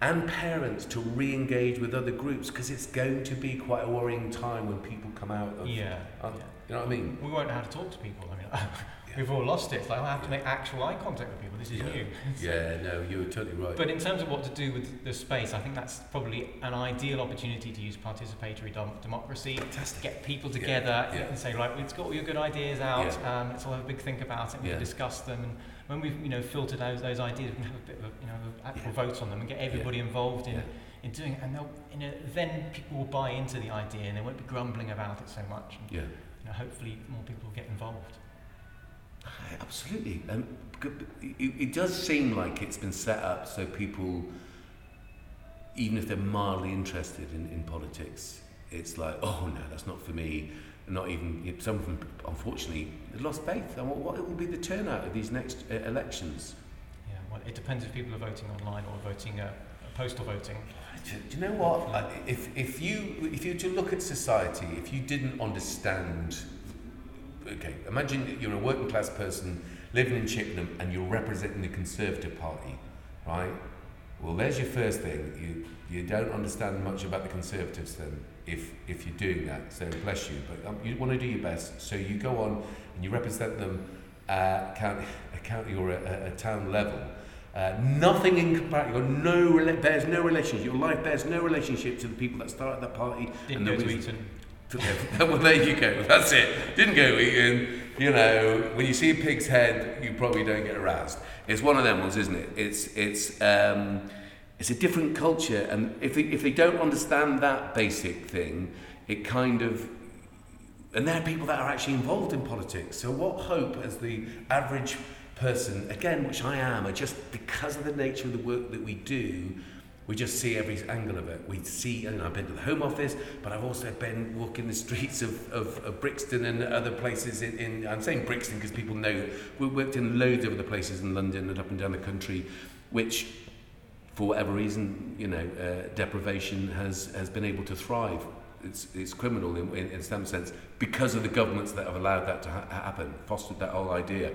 Speaker 1: and parents to re-engage with other groups because it's going to be quite a worrying time when people come out of,
Speaker 2: Yeah,
Speaker 1: uh,
Speaker 2: yeah.
Speaker 1: you know what I mean?
Speaker 2: We won't know how to talk to people. I mean, *laughs* we've all lost it. It's like I have to make actual eye contact with people. This is
Speaker 1: Yeah.
Speaker 2: new. *laughs*
Speaker 1: Yeah, no, you're totally right.
Speaker 2: But in terms of what to do with the space, I think that's probably an ideal opportunity to use participatory dem- democracy.
Speaker 1: Fantastic.
Speaker 2: Get people together
Speaker 1: yeah.
Speaker 2: and say, right, let's get all your good ideas out. Um, let's all have a big think about it. and
Speaker 1: Yeah.
Speaker 2: We'll discuss them, and when we've you know filtered out those ideas, we can have a bit of a, you know actual
Speaker 1: Yeah.
Speaker 2: votes on them and get everybody involved in.
Speaker 1: Yeah.
Speaker 2: In doing it, and you know, then people will buy into the idea, and they won't be grumbling about it so much. And,
Speaker 1: Yeah.
Speaker 2: you know, hopefully, more people will get involved.
Speaker 1: Absolutely. Um, it, it does seem like it's been set up so people, even if they're mildly interested in, in politics, it's like, oh no, that's not for me. Not even, some of them, unfortunately, have lost faith. And what, what will be the turnout of these next uh, elections?
Speaker 2: Yeah, well, it depends if people are voting online or voting uh, postal voting.
Speaker 1: Do do you know what? I- If, if you if you were to look at society, if you didn't understand, okay, imagine that you're a working class person living in Chippenham and you're representing the Conservative Party, right? Well, there's your first thing. You you don't understand much about the Conservatives then, if if you're doing that. So bless you, but um, you want to do your best. So you go on and you represent them uh, county, *laughs* county or a, a, town level. Uh, nothing in comparison. No bears no relationship. Your life bears no relationship to the people that started that party.
Speaker 2: Didn't
Speaker 1: and
Speaker 2: go
Speaker 1: the
Speaker 2: to
Speaker 1: reason-
Speaker 2: Eton. *laughs*
Speaker 1: well, there you go. That's it. Didn't go Eton. You know, when you see a pig's head, you probably don't get aroused. It's one of them ones, isn't it? It's it's um, it's a different culture, and if they, if they don't understand that basic thing, it kind of and there are people that are actually involved in politics. So what hope as the average person, again, which I am, are just because of the nature of the work that we do, We just see every angle of it. We see, and I've been to the Home Office, but I've also been walking the streets of, of, of Brixton and other places. In, in I'm saying Brixton because people know. we've worked in loads of other places in London and up and down the country, which, for whatever reason, you know, uh, deprivation has, has been able to thrive. It's, it's criminal in, in, in some sense because of the governments that have allowed that to ha happen, fostered that whole idea.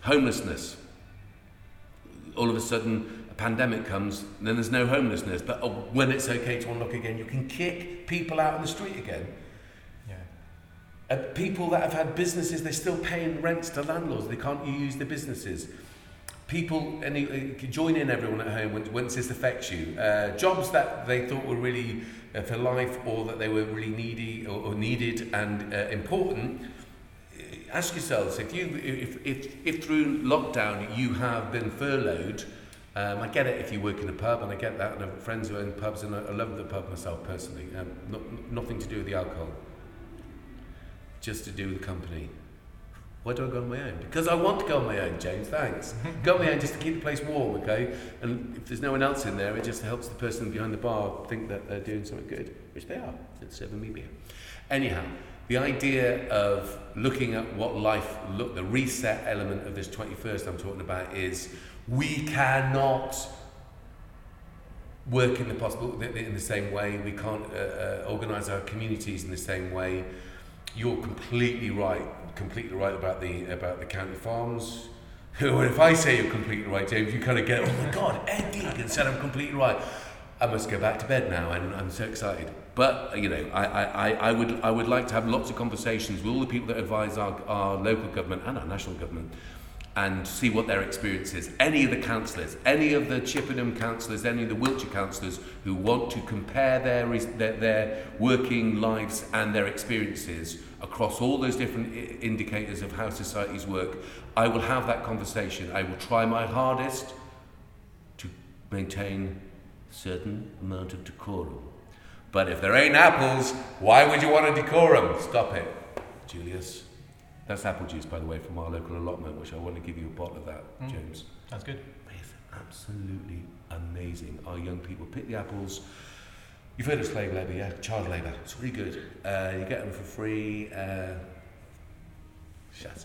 Speaker 1: Homelessness. All of a sudden, a pandemic comes, then there's no homelessness. But oh, when it's okay to unlock again, you can kick people out on the street again.
Speaker 2: Yeah.
Speaker 1: Uh, people that have had businesses, they're still paying rents to landlords. They can't use their businesses. People, any, uh, join in everyone at home once, once this affects you. Uh, jobs that they thought were really uh, for life or that they were really needy or, or needed and uh, important. Ask yourselves if you if, if, if through lockdown you have been furloughed. Um, I get it if you work in a pub, and I get that, and I have friends who own pubs, and I, I love the pub myself personally. Um, not, nothing to do with the alcohol just to do with the company. Why do I go on my own? Because I want to go on my own, James, thanks. go on my own just to keep the place warm, okay? And if there's no one else in there, it just helps the person behind the bar think that they're doing something good, which they are. It's serving me beer. Anyhow, the idea of looking at what life look, the reset element of this 21st I'm talking about is we cannot work in the possible in the same way. We can't uh, uh, organise our communities in the same way. You're completely right, completely right about the about the county farms. *laughs* If I say you're completely right, James, you kind of get, oh my God, Ed Deegan said I'm completely right. I must go back to bed now, and I'm so excited. But you know, I, I- I would I would like to have lots of conversations with all the people that advise our, our local government and our national government, and see what their experience is. Any of the councillors, any of the Chippenham councillors, any of the Wiltshire councillors who want to compare their, their, their working lives and their experiences across all those different indicators of how societies work, I will have that conversation. I will try my hardest to maintain certain amount of decorum. But if there ain't apples, why would you want a decorum? Stop it, Julius. That's apple juice, by the way, from our local allotment, which I want to give you a bottle of that,
Speaker 2: Mm.
Speaker 1: James.
Speaker 2: That's good.
Speaker 1: It's absolutely amazing. Our young people pick the apples. You've heard of slave labour, yeah? Child labour. It's really good. Uh, you get them for free. Uh, shut up.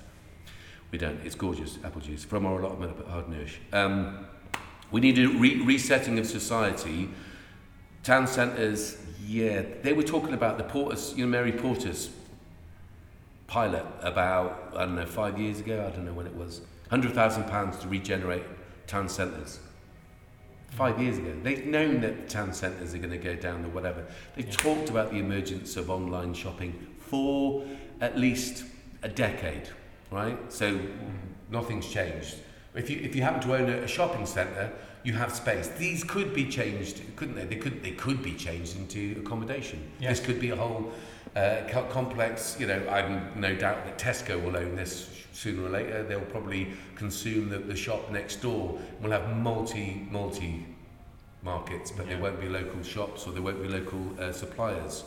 Speaker 1: We don't. It's gorgeous, apple juice, from our allotment up at Hardenhuish. Um, we need a re- resetting of society. Town centres, yeah. They were talking about the Portas, you know, Mary Portas pilot about, I don't know, five years ago, I don't know when it was, £100,000 to regenerate town centres. Five years ago. They've known that town centres are going to go down or whatever. They've
Speaker 2: Yeah.
Speaker 1: talked about the emergence of online shopping for at least a decade. right? So mm-hmm. nothing's changed. If you if you happen to own a, a shopping centre, you have space. These could be changed, couldn't they? They could they could be changed into accommodation.
Speaker 2: Yes.
Speaker 1: This could be a whole uh, complex. You know, I've no doubt that Tesco will own this sooner or later. They'll probably consume the, the shop next door. We'll have multi multi markets, but
Speaker 2: Yeah.
Speaker 1: there won't be local shops or there won't be local uh, suppliers.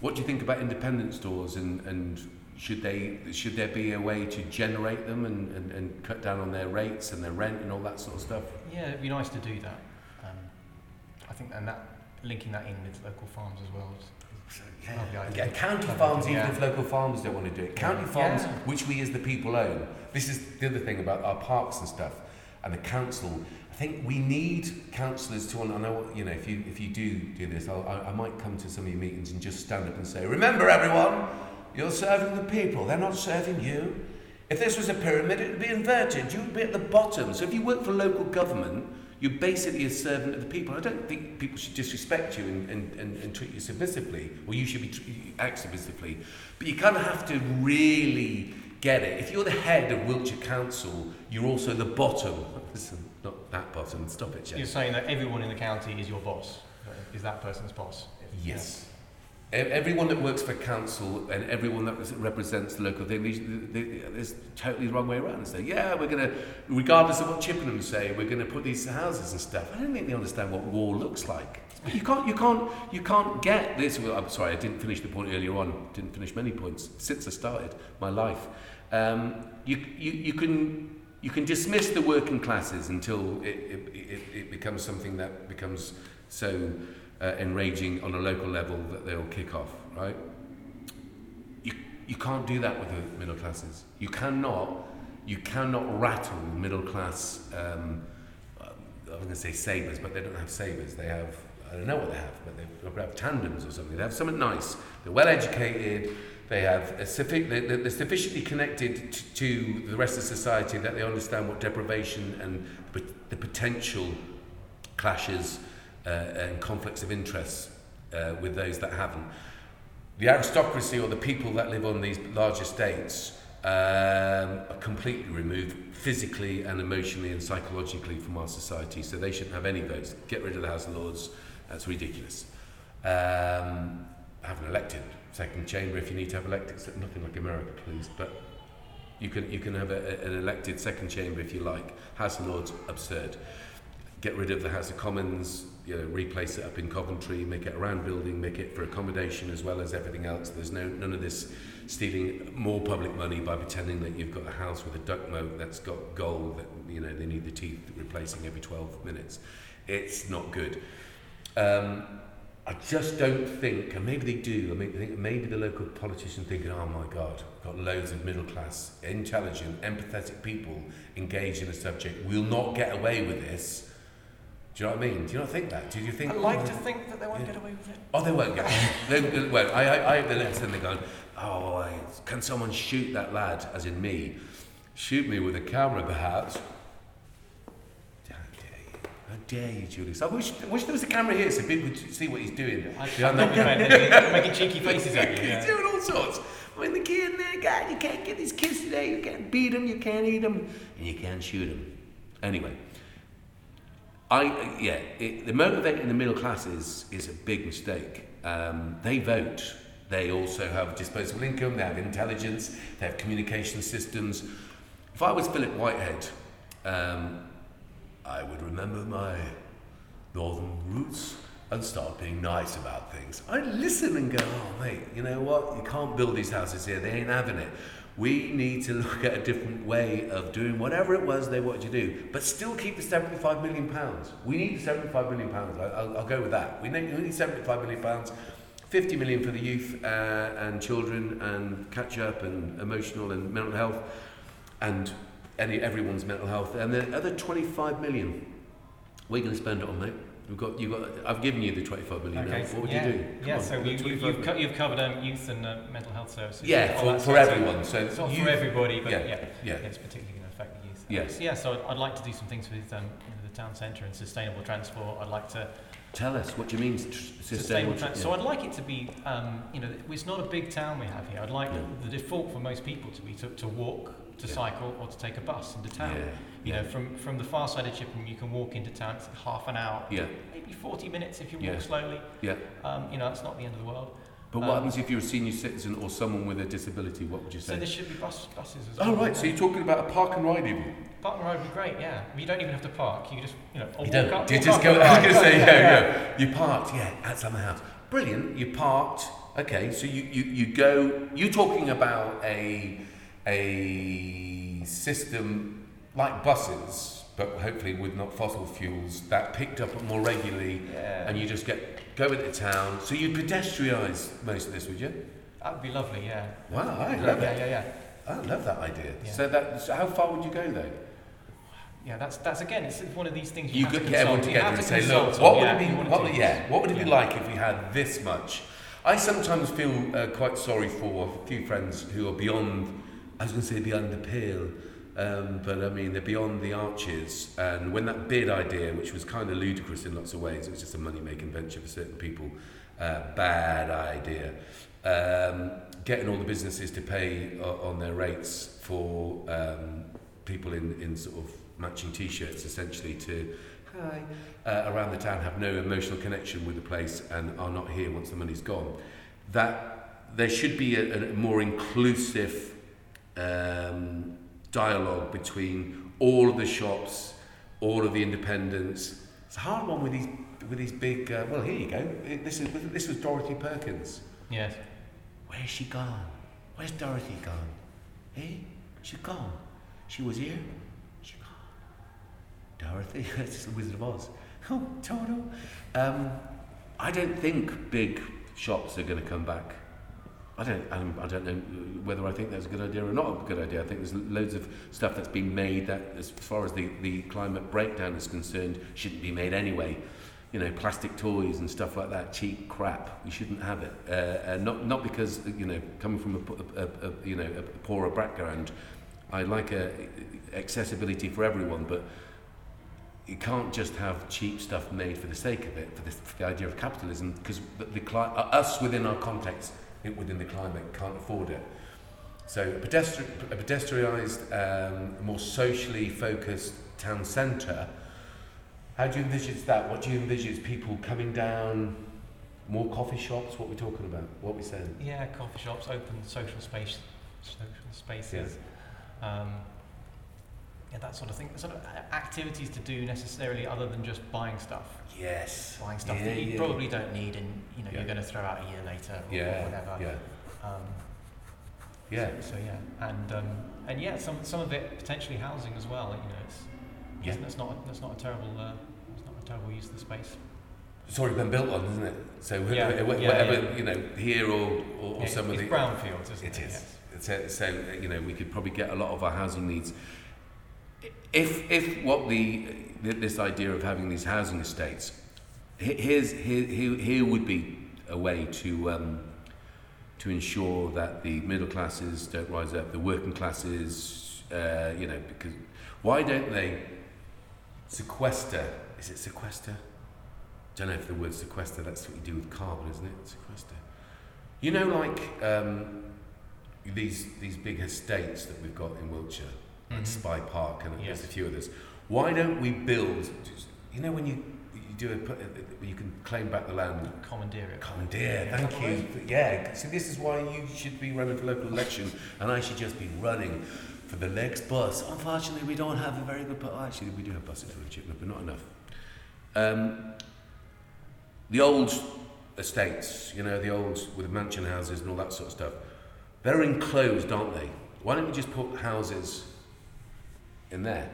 Speaker 1: What do you think about independent stores and, and should they should there be a way to generate them and, and, and cut down on their rates and their rent and all that sort of stuff?
Speaker 2: Yeah, it'd be nice to do that. Um, I think, and that linking that in with local farms as well. is-
Speaker 1: Yeah,
Speaker 2: Lovely
Speaker 1: yeah. County farms,
Speaker 2: idea.
Speaker 1: even if local farmers don't want to do it. County
Speaker 2: Yeah.
Speaker 1: farms,
Speaker 2: Yeah.
Speaker 1: which we as the people own. This is the other thing about our parks and stuff, and the council. I think we need councillors to. I know, you know, if you if you do do this, I'll, I, I might come to some of your meetings and just stand up and say, "Remember, everyone, you're serving the people. They're not serving you." If this was a pyramid, it would be inverted. You would be at the bottom. So if you work for local government, you're basically a servant of the people. I don't think people should disrespect you and, and, and, and treat you submissively, or you should be act submissively. But you kind of have to really get it. If you're the head of Wiltshire Council, you're also the bottom. *laughs* Listen, not that bottom. Stop it, Jeff.
Speaker 2: You're saying that everyone in the county is your boss. Is that person's boss?
Speaker 1: Yes. Everyone that works for council and everyone that represents the local thing, they, totally the wrong way around. Say, yeah, we're going to, regardless of what Chippenham say, we're going to put these houses and stuff. I don't think they understand what war looks like. You can't, you can't, you can't get this. Well, I'm sorry, I didn't finish the point earlier on. Didn't finish many points since I started my life. Um, you, you, you can, you can dismiss the working classes until it, it, it, it becomes something that becomes so uh, enraging on a local level that they'll kick off, right? You, you can't do that with the middle classes. You cannot, you cannot rattle middle class, um, I'm going to say sabres, but they don't have sabres. They have, I don't know what they have, but they have tandems or something. They have something nice. They're well educated. They have a suffi- they're, they're sufficiently connected t- to the rest of society that they understand what deprivation and the potential clashes uh, and conflicts of interest uh, with those that haven't. The aristocracy or the people that live on these large estates um, are completely removed physically and emotionally and psychologically from our society, so they shouldn't have any votes. Get rid of the House of Lords, that's ridiculous. Um, have an elected second chamber if you need to have elected, nothing like America, please, but you can, you can have a, an elected second chamber if you like. House of Lords, absurd get rid of the House of Commons, you know, replace it up in Coventry, make it a round building, make it for accommodation as well as everything else. There's no none of this stealing more public money by pretending that you've got a house with a duck moat that's got gold that you know they need the teeth replacing every 12 minutes. It's not good. Um, I just don't think, and maybe they do. I mean, I think maybe the local politician thinking, "Oh my God, got loads of middle class, intelligent, empathetic people engaged in a subject. We'll not get away with this." Do you know what I mean? Do you not think that? Do you think?
Speaker 2: I'd like oh, to think that they won't
Speaker 1: Yeah.
Speaker 2: get away with it.
Speaker 1: Oh, they won't get. they, they won't. I, I, I have the lips and they're going, oh, I, can someone shoot that lad, as in me? Shoot me with a camera, perhaps. How dare you? How dare you, Julius? I wish, I wish there was a camera here so people could see what he's doing.
Speaker 2: I, I'm making cheeky *laughs* faces at you.
Speaker 1: He's
Speaker 2: Yeah.
Speaker 1: doing all sorts. I mean, the kid in there, God, you can't get these kids today. You can't beat them, you can't eat them, and you can't shoot them. Anyway, I yeah, it, the motivating the middle class is is a big mistake. Um, they vote. They also have disposable income. They have intelligence. They have communication systems. If I was Philip Whitehead, um, I would remember my northern roots and start being nice about things. I'd listen and go, oh, mate, you know what? You can't build these houses here. They ain't having it. we need to look at a different way of doing whatever it was they wanted to do, but still keep the 75 million pounds. We need the 75 million pounds. I, I'll, I'll go with that. We need, we need 75 million pounds, 50 million for the youth uh, and children and catch up and emotional and mental health and any everyone's mental health. And the other 25 million, we're going to spend it on, mate. We've got you've got I've given you the 25 million now what would
Speaker 2: yeah.
Speaker 1: you do Come
Speaker 2: yeah,
Speaker 1: on,
Speaker 2: so you, you've, co- you've covered um, youth and uh, mental health services.
Speaker 1: yeah for, for everyone so
Speaker 2: It's not for everybody, but
Speaker 1: yeah,
Speaker 2: yeah,
Speaker 1: yeah.
Speaker 2: it's particularly going to affect the youth.
Speaker 1: Yes.
Speaker 2: Yeah, so I'd, I'd like to do some things with um, you know, the town centre and sustainable transport. I'd like to
Speaker 1: Tell us what you mean tr-
Speaker 2: sustainable transport. So I'd like it to be, um, you know, it's not a big town we have here. I'd like
Speaker 1: Yeah.
Speaker 2: the default for most people to be to, to walk, to
Speaker 1: Yeah.
Speaker 2: cycle, or to take a bus into town.
Speaker 1: yeah.
Speaker 2: You
Speaker 1: yeah.
Speaker 2: know, from from the far side of Chippenham, you can walk into town. It's half an hour,
Speaker 1: Yeah.
Speaker 2: maybe 40 minutes if you
Speaker 1: Yeah.
Speaker 2: walk slowly.
Speaker 1: Yeah.
Speaker 2: Um, you know, it's not the end of the world.
Speaker 1: But what
Speaker 2: Um,
Speaker 1: happens if you're a senior citizen or someone with a disability? What would you say?
Speaker 2: So there should be bus buses as well.
Speaker 1: Oh
Speaker 2: well.
Speaker 1: right, so you're talking about a park and ride even?
Speaker 2: Park and ride would be great, yeah. I mean, you don't even have to park. You just, you know,
Speaker 1: You don't.
Speaker 2: up.
Speaker 1: You just go. *laughs* I was going to say, yeah, yeah. You parked, yeah, at summer house. Brilliant. You parked. Okay, so you, you, you go. You're talking about a a system like buses, but hopefully with not fossil fuels that picked up more regularly,
Speaker 2: Yeah.
Speaker 1: and you just get go into town. So you'd pedestrianise most of this, would you?
Speaker 2: That would be lovely, yeah.
Speaker 1: Wow, I love
Speaker 2: yeah,
Speaker 1: it.
Speaker 2: yeah, yeah. yeah.
Speaker 1: I love that idea.
Speaker 2: Yeah.
Speaker 1: So that. So how far would you go though?
Speaker 2: Yeah, that's that's again. It's one of these things you,
Speaker 1: You
Speaker 2: have
Speaker 1: could
Speaker 2: to
Speaker 1: get everyone together
Speaker 2: have
Speaker 1: and
Speaker 2: to
Speaker 1: say, look, what would it be? What would, yeah, what would it be like if we had this much? I sometimes feel uh, quite sorry for a few friends who are beyond. I was going to say beyond the pale, um, but I mean, they're beyond the arches. And when that bid idea, which was kind of ludicrous in lots of ways, it was just a money making venture for certain people, uh, bad idea. Um, getting all the businesses to pay uh, on their rates for um, people in, in sort of matching t shirts essentially to hi uh, around the town have no emotional connection with the place and are not here once the money's gone. That there should be a, a more inclusive um, dialogue between all of the shops all of the independents it's a hard one with these with these big uh, well here you go this is this was Dorothy Perkins
Speaker 2: Yes.
Speaker 1: Where's she gone? Where's Dorothy gone? Eh? She gone. She was here. She gone. Dorothy? *laughs* it's the Wizard of Oz. *laughs* Oh, Toto. Um, I don't think big shops are going to come back. I don't. I'm, I don't know whether I think that's a good idea or not a good idea. I think there's loads of stuff that's been made that, as far as the, the climate breakdown is concerned, shouldn't be made anyway you know, plastic toys and stuff like that, cheap crap. We shouldn't have it. Uh, uh, not not because you know, coming from a you know a poorer background, I like a, accessibility for everyone, but you can't just have cheap stuff made for the sake of it, for, for the idea of capitalism, because the, the uh, us within our context, within the climate, can't afford it. So a, pedestri- a pedestrianised, um, more socially focused town centre. How do you envisage that? What do you envisage people coming down? More coffee shops? What we're talking about? What we're saying?
Speaker 2: Yeah, coffee shops, open social space, social spaces. Um, yeah, that sort of thing. Sort of activities to do necessarily other than just buying stuff.
Speaker 1: Yes.
Speaker 2: Buying stuff
Speaker 1: Yeah,
Speaker 2: that you
Speaker 1: yeah.
Speaker 2: probably don't need and you know you're going to throw out a year later or, whatever.
Speaker 1: Yeah.
Speaker 2: Um,
Speaker 1: Yeah.
Speaker 2: So, so yeah, and um, and yeah, some some of it potentially housing as well. You know, it's
Speaker 1: Yeah.
Speaker 2: that's not that's not a terrible uh, it's not a terrible use of the space.
Speaker 1: It's already been built on, isn't it? So wh-
Speaker 2: Yeah,
Speaker 1: wh-
Speaker 2: yeah,
Speaker 1: whatever
Speaker 2: yeah.
Speaker 1: you know, here or or, or some of the
Speaker 2: brownfields, isn't
Speaker 1: It
Speaker 2: it?
Speaker 1: is.
Speaker 2: Yes.
Speaker 1: So, so you know, we could probably get a lot of our housing needs. If if what the th- this idea of having these housing estates, here's here here, here would be a way to um, to ensure that the middle classes don't rise up, the working classes, uh, you know, because why don't they sequester? Is it sequester? Don't know if the word sequester. That's what you do with carbon, isn't it? Sequester. You know, like um, these these big estates that we've got in Wiltshire, like
Speaker 2: Mhm.
Speaker 1: Spye Park, and there's
Speaker 2: Yes.
Speaker 1: a few others. Why don't we build? You know, when you you do a, put- you can claim back the land.
Speaker 2: Commandeer it.
Speaker 1: Commandeer,
Speaker 2: Yeah.
Speaker 1: thank you. Yeah, so this is why you should be running for local election, and I should just be running for the next bus. Unfortunately, we don't have a very good. But actually, we do have buses for Chippenham, but not enough. Um, the old estates, you know, the old with the mansion houses and all that sort of stuff, they're enclosed, aren't they? Why don't we just put houses in there?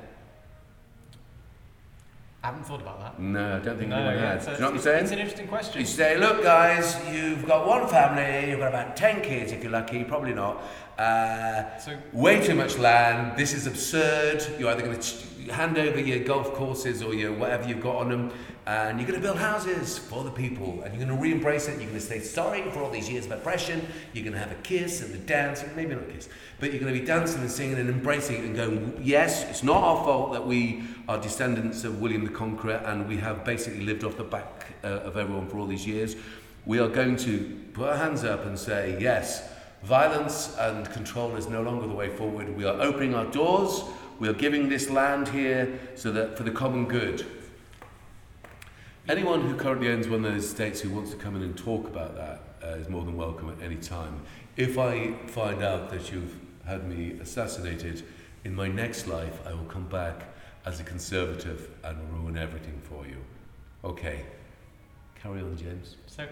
Speaker 2: I haven't thought about that.
Speaker 1: No, I don't think
Speaker 2: no,
Speaker 1: anyone
Speaker 2: yeah,
Speaker 1: has. Do you know what I'm saying?
Speaker 2: it's an interesting question.
Speaker 1: You say, look, guys, you've got one family, you've got about 10 kids if you're lucky, probably not. Uh,
Speaker 2: so
Speaker 1: way too much land, this is absurd. You're either going to, hand over your golf courses or your whatever you've got on them, and you're going to build houses for the people, and you're going to re-embrace it. You're going to say sorry for all these years of oppression. You're going to have a kiss and a dance, maybe not a kiss, but you're going to be dancing and singing and embracing it and going, yes, it's not our fault that we are descendants of William the Conqueror, and we have basically lived off the back uh, of everyone for all these years. We are going to put our hands up and say, yes, violence and control is no longer the way forward. We are opening our doors. We are giving this land here so that for the common good. Anyone who currently owns one of those estates who wants to come in and talk about that uh, is more than welcome at any time. If I find out that you've had me assassinated, in my next life I will come back as a conservative and ruin everything for you. Okay, carry on, James.
Speaker 2: So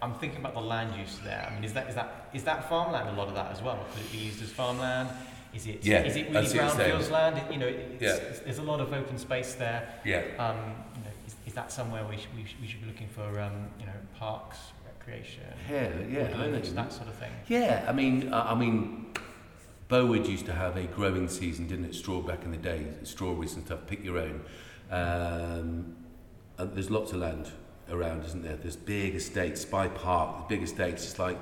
Speaker 2: I'm thinking about the land use there. I mean, is that is that is that farmland? A lot of that as well. Could it be used as farmland? Is it
Speaker 1: Yeah,
Speaker 2: is it really brownfields land? It- You know,
Speaker 1: Yeah.
Speaker 2: there's a lot of open space there.
Speaker 1: Yeah.
Speaker 2: Um, you know, is, is that somewhere we should, we should, we should be looking for um, you know parks, recreation,
Speaker 1: Yeah, yeah,
Speaker 2: woodlands, that sort of thing?
Speaker 1: Yeah, I mean, uh, I mean, Bowood used to have a growing season, didn't it? Straw back in the day, strawberries and stuff. Pick your own. Um, and there's lots of land around, isn't there? There's big estates, Spye Park, the big estates. It's like,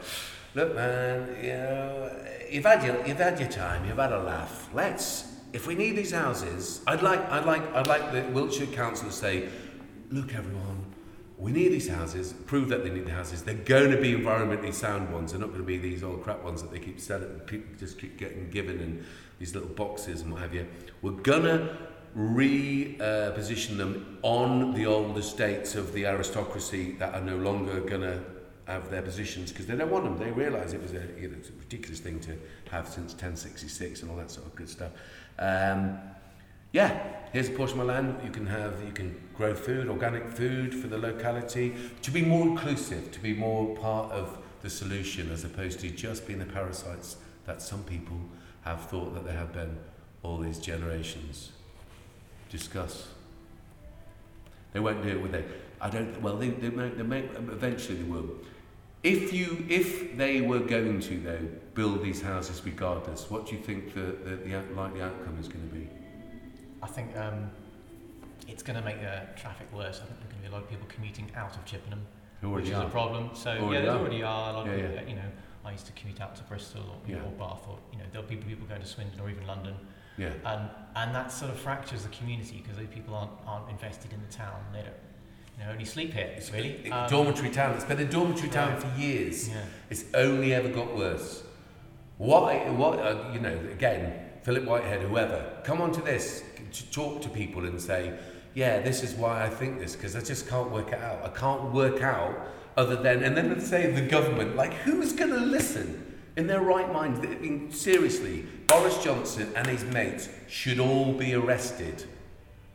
Speaker 1: look, man, you know, you've had your, you've had your time, you've had a laugh. Let's, if we need these houses, I'd like, I'd like, I'd like the Wiltshire Council to say, look, everyone, we need these houses, prove that they need the houses. They're going to be environmentally sound ones. They're not going to be these old crap ones that they keep selling, people just keep getting given in these little boxes and what have you. We're going to reposition them on the old estates of the aristocracy that are no longer going to have their positions because they don't want them. They realise it was a, you know, a ridiculous thing to have since 1066 and all that sort of good stuff. Um, yeah, here's a portion of my land. You can have, you can grow food, organic food for the locality. To be more inclusive, to be more part of the solution, as opposed to just being the parasites that some people have thought that they have been all these generations. Discuss. They won't do it, will they? I don't. Well, they, they, may, they may, eventually they will. If you, if they were going to though build these houses regardless, what do you think the, the, the likely outcome is going to be?
Speaker 2: I think um, it's going to make the traffic worse. I think there's going to be a lot of people commuting out of Chippenham, which
Speaker 1: already
Speaker 2: is a problem. So
Speaker 1: Already
Speaker 2: yeah, there already are a lot of
Speaker 1: Yeah,
Speaker 2: people.
Speaker 1: yeah.
Speaker 2: You know, I used to commute out to Bristol or, you know,
Speaker 1: Yeah.
Speaker 2: or Bath, or you know, there'll be people going to Swindon or even London,
Speaker 1: Yeah.
Speaker 2: and and that sort of fractures the community because those people aren't aren't invested in the town. They don't, you know, only sleep here really.
Speaker 1: It-
Speaker 2: Um,
Speaker 1: dormitory town. It's been a dormitory town
Speaker 2: Right.
Speaker 1: for years.
Speaker 2: Yeah.
Speaker 1: It's only ever got worse. What, what uh, you know, again, Philip Whitehead, whoever, come on to this, to talk to people and say, yeah, this is why I think this, because I just can't work it out. I can't work out other than, and then let's say the government, like, who's going to listen in their right mind? I mean, seriously, Boris Johnson and his mates should all be arrested.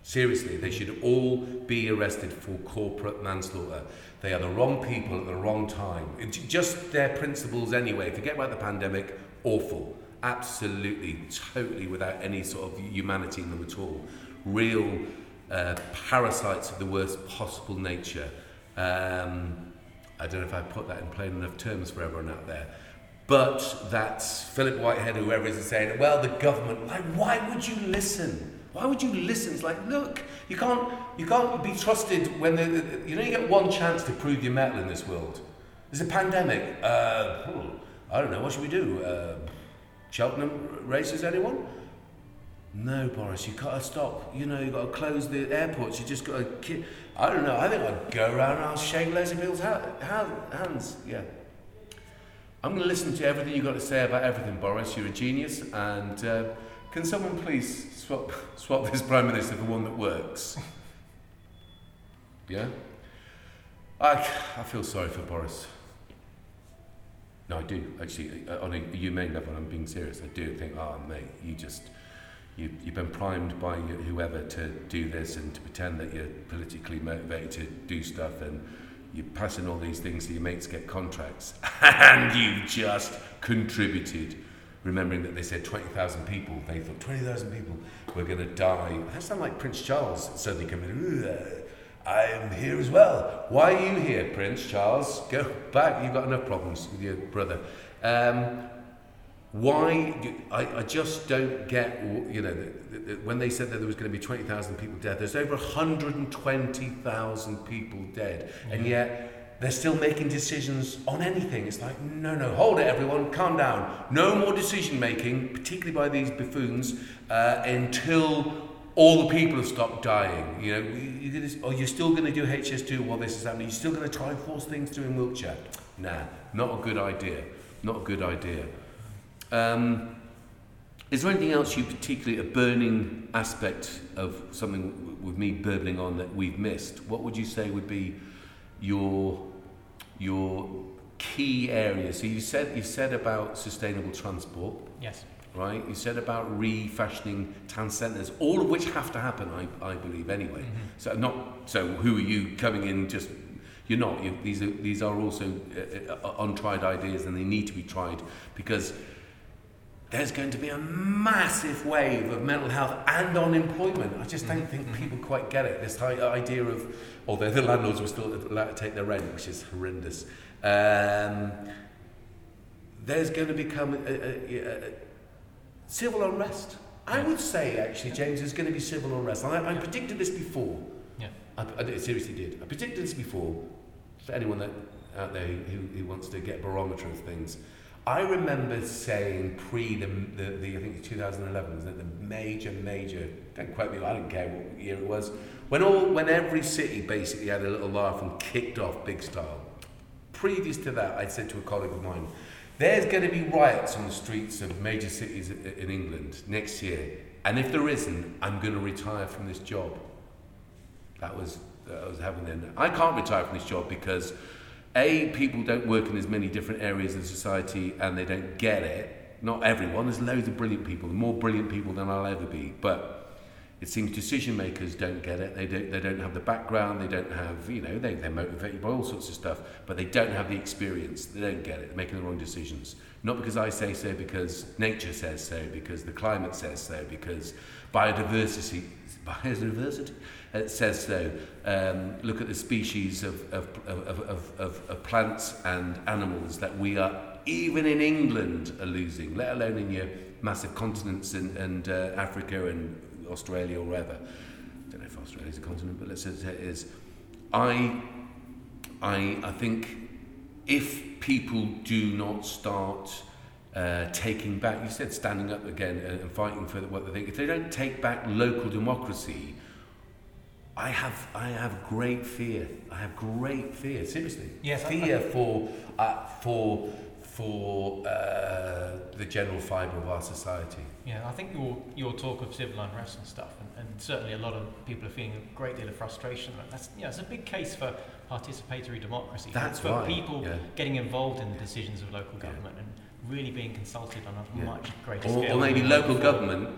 Speaker 1: Seriously, they should all be arrested for corporate manslaughter. They are the wrong people at the wrong time. It's just their principles anyway. Forget about the pandemic, awful. Absolutely, totally without any sort of humanity in them at all. Real uh, parasites of the worst possible nature. Um, I don't know if I put that in plain enough terms for everyone out there. But that's Philip Whitehead, whoever is saying, well, the government, like, why would you listen? Why would you listen? It's like, look, you can't, you can't be trusted when the, you know you get one chance to prove your mettle in this world. There's a pandemic. Uh, hmm, I don't know. What should we do? Uh, Cheltenham races, anyone? No, Boris, you got to stop. You know, you got to close the airports. You just got to. Ki- I don't know. I think I'd go around and I'll shake loads of people's ha- ha- hands. Yeah. I'm going to listen to everything you've got to say about everything, Boris. You're a genius. And uh, can someone please swap, swap this Prime Minister for one that works? Yeah? I, I feel sorry for Boris. No, I do, actually. Uh, On a humane level, I'm being serious. I do think, oh, mate, you just. You, you've been primed by whoever to do this and to pretend that you're politically motivated to do stuff and you're passing all these things so your mates get contracts *laughs* and you've just contributed. Remembering that they said 20,000 people, they thought 20,000 people were going to die. That sounds like Prince Charles suddenly coming in. I am here as well. Why are you here, Prince Charles? Go back. You've got enough problems with your brother. Um, why? do- I, I just don't get. You know, the, the, when they said that there was going to be twenty thousand people dead, there's over hundred and twenty thousand people dead, and yet they're still making decisions on anything. It's like, no, no, hold it, everyone, calm down. No more decision making, particularly by these buffoons, uh, until all the people have stopped dying. You know, you- gonna, or you're still going to do HS2 while this is happening. You're still going to try and force things through in Wiltshire. Nah, not a good idea. Not a good idea. Um, is there anything else you particularly, a burning aspect of something with me burbling on that we've missed? What would you say would be your your key areas? So you said you said about sustainable transport,
Speaker 2: Yes.
Speaker 1: right? You said about refashioning town centres, all of which have to happen, I, I believe, anyway. So not so. Who are you coming in? Just you're not. You, these are these are also uh, uh, untried ideas, and they need to be tried because there's going to be a massive wave of mental health and unemployment. I just don't think people quite get it. This hi- idea of, although the landlords will still allowed to take their rent, which is horrendous. Um, there's going to become a, a, a, civil unrest. I would say, actually, James, there's going to be civil unrest. I, I predicted this before.
Speaker 2: Yeah.
Speaker 1: I, I seriously did. I predicted this before. For anyone that out there who, who wants to get a barometer of things, I remember saying pre the, the, the I think it's 2011 was the major major don't quote me I don't care what year it was when all when every city basically had a little laugh and kicked off big style. Previous to that, I said to a colleague of mine, there's going to be riots on the streets of major cities in England next year, and if there isn't, I'm going to retire from this job. That was that was happening then. I can't retire from this job because A, people don't work in as many different areas of society and they don't get it. Not everyone, there's loads of brilliant people, more brilliant people than I'll ever be. But it seems decision makers don't get it. They don't, they don't have the background, they don't have, you know, they, they're motivated by all sorts of stuff, but they don't have the experience. They don't get it. They're making the wrong decisions. Not because I say so, because nature says so, because the climate says so, because biodiversity, *laughs* biodiversity, uh, says so. Um, look at the species of of, of, of, of, of plants and animals that we are even in England are losing, let alone in your massive continents and, and uh, Africa and Australia or wherever. I don't know if Australia is a continent, but let's say it is. I, I, I think if people do not start uh, taking back, you said standing up again and, and fighting for what they think, if they don't take back local democracy, I have, I have great fear. I have great fear. Seriously,
Speaker 2: Yes, I-
Speaker 1: fear for, uh, for, for uh, the general fibre of our society.
Speaker 2: Yeah, I think your your talk of civil unrest and stuff, and, and certainly a lot of people are feeling a great deal of frustration. That's you know, it's a big case for participatory democracy.
Speaker 1: That's
Speaker 2: for
Speaker 1: right,
Speaker 2: people
Speaker 1: yeah.
Speaker 2: getting involved in the decisions of local
Speaker 1: Yeah.
Speaker 2: government and really being consulted on a
Speaker 1: Yeah.
Speaker 2: much greater
Speaker 1: Or,
Speaker 2: scale.
Speaker 1: or maybe local government,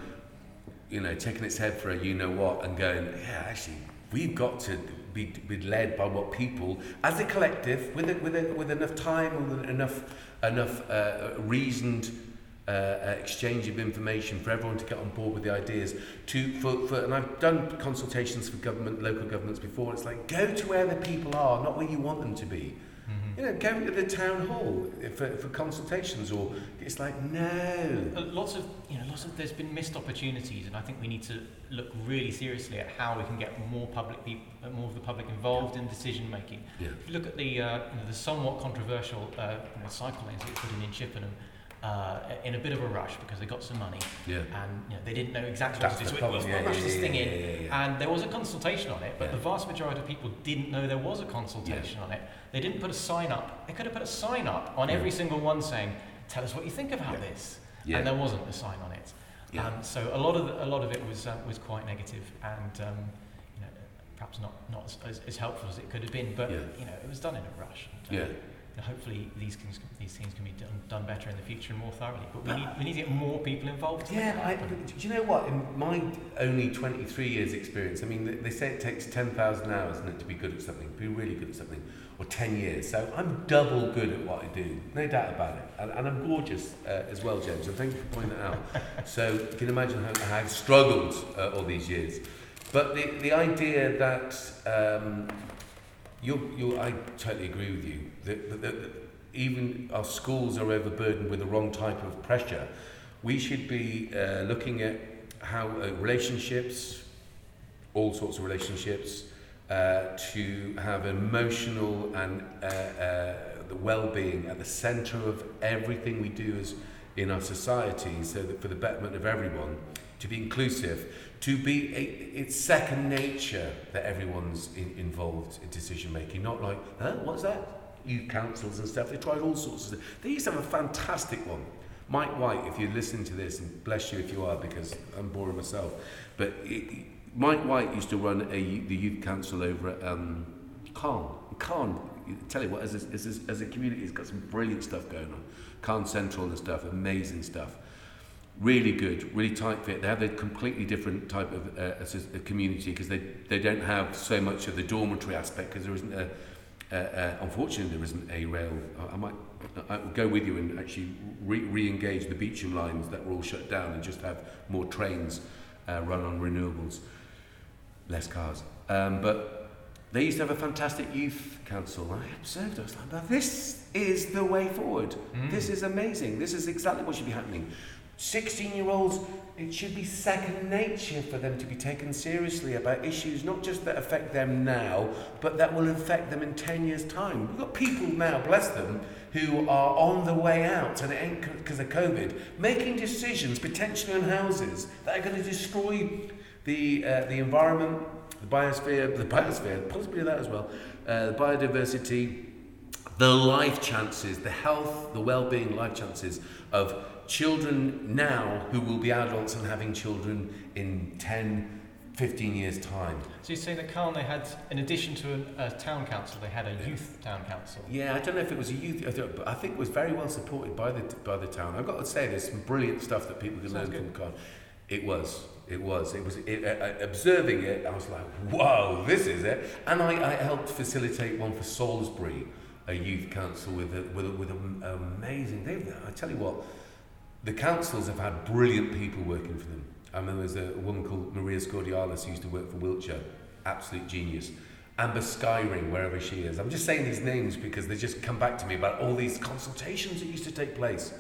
Speaker 1: you know, taking its head for a you know what and going, yeah, actually, We've got to be, be led by what people, as a collective, with, a, with, a, with enough time, with enough, enough uh, reasoned uh, uh, exchange of information for everyone to get on board with the ideas to for, for and I've done consultations for government local governments before. It's like go to where the people are not where you want them to be.
Speaker 2: Mhm.
Speaker 1: You know, going to the town hall for, for consultations, or it's like no.
Speaker 2: Uh, Lots of, you know, lots of, there's been missed opportunities, and I think we need to look really seriously at how we can get more public people, more of the public involved in decision making.
Speaker 1: Yeah.
Speaker 2: If you look at the, uh, you know, the somewhat controversial uh, you know, cycle lanes that were put in in Chippenham, uh, in a bit of a rush because they got some money
Speaker 1: Yeah.
Speaker 2: and you know, they didn't know exactly
Speaker 1: That's
Speaker 2: what to do. So it was
Speaker 1: Yeah,
Speaker 2: rush
Speaker 1: yeah,
Speaker 2: this
Speaker 1: yeah,
Speaker 2: thing
Speaker 1: yeah,
Speaker 2: in, and there was a consultation on it, but the vast majority of people didn't know there was a consultation on it. They didn't put a sign up. They could have put a sign up on every single one saying, "Tell us what you think about this," and there wasn't a sign on it. Um, so a lot of the, a lot of it was uh, was quite negative and um, you know perhaps not not as, as, helpful as it could have been. But you know it was done in a rush. And, uh,
Speaker 1: Yeah.
Speaker 2: hopefully these things these things can be done, done better in the future and more thoroughly. But we need we need to get more people involved.
Speaker 1: Yeah, but, I, but do you know what? In my only twenty three years experience, I mean, they say it takes 10,000 hours isn't it, to be good at something, be really good at something, or 10 years. So I'm double good at what I do, no doubt about it. And, and I'm gorgeous uh, as well, James. And thank you for pointing that out. *laughs* so you can imagine how, how I've struggled uh, all these years. But the, the idea that um, you you I totally agree with you. The, even our schools are overburdened with the wrong type of pressure. We should be uh, looking at how uh, relationships, all sorts of relationships, uh, to have emotional and uh, uh, the well-being at the centre of everything we do as in our society, so that for the betterment of everyone, to be inclusive, to be it's second nature that everyone's in, involved in decision making, not like, huh, what's that? Youth councils and stuff. They tried all sorts of stuff. They used to have a fantastic one. Mike White, if you're listening to this, and bless you if you are, because I'm boring myself, but it, Mike White used to run a, the youth council over at um. Calne, tell you what, as a, as, a, as a community, it's got some brilliant stuff going on. Calne Central and stuff, amazing stuff. Really good, really tight fit. They have a completely different type of uh, a community because they, they don't have so much of the dormitory aspect because there isn't a, uh, uh, unfortunately, there isn't a rail. I, I might I will go with you and actually re- re-engage the Beeching lines that were all shut down and just have more trains uh, run on renewables, less cars. Um, but they used to have a fantastic youth council. I observed. I was like, "This is the way forward. Mm. This is amazing. This is exactly what should be happening." 16 year olds, it should be second nature for them to be taken seriously about issues not just that affect them now, but that will affect them in 10 years' time. We've got people now, bless them, who are on the way out, and it ain't because of COVID, making decisions potentially on houses that are going to destroy the, uh, the environment, the biosphere, the biosphere, possibly that as well, uh, the biodiversity, the life chances, the health, the well-being life chances of children now who will be adults and having children in 10, 15 years' time.
Speaker 2: So you say that Calne, they had, in addition to a, a, town council, they had a youth town council?
Speaker 1: Yeah, I don't know if it was a youth, but I think it was very well supported by the, by the town. I've got to say, there's some brilliant stuff that people can Sounds learn good. from Calne. It was. It was. It was. It, uh, observing it, I was like, "Whoa, this is it!" And I, I helped facilitate one for Salisbury, a youth council with a, with a, with an amazing. They, I tell you what, the councils have had brilliant people working for them. I mean, there's a woman called Maria Scordialis who used to work for Wiltshire, absolute genius. Amber Skyring, wherever she is. I'm just saying these names because they just come back to me about all these consultations that used to take place.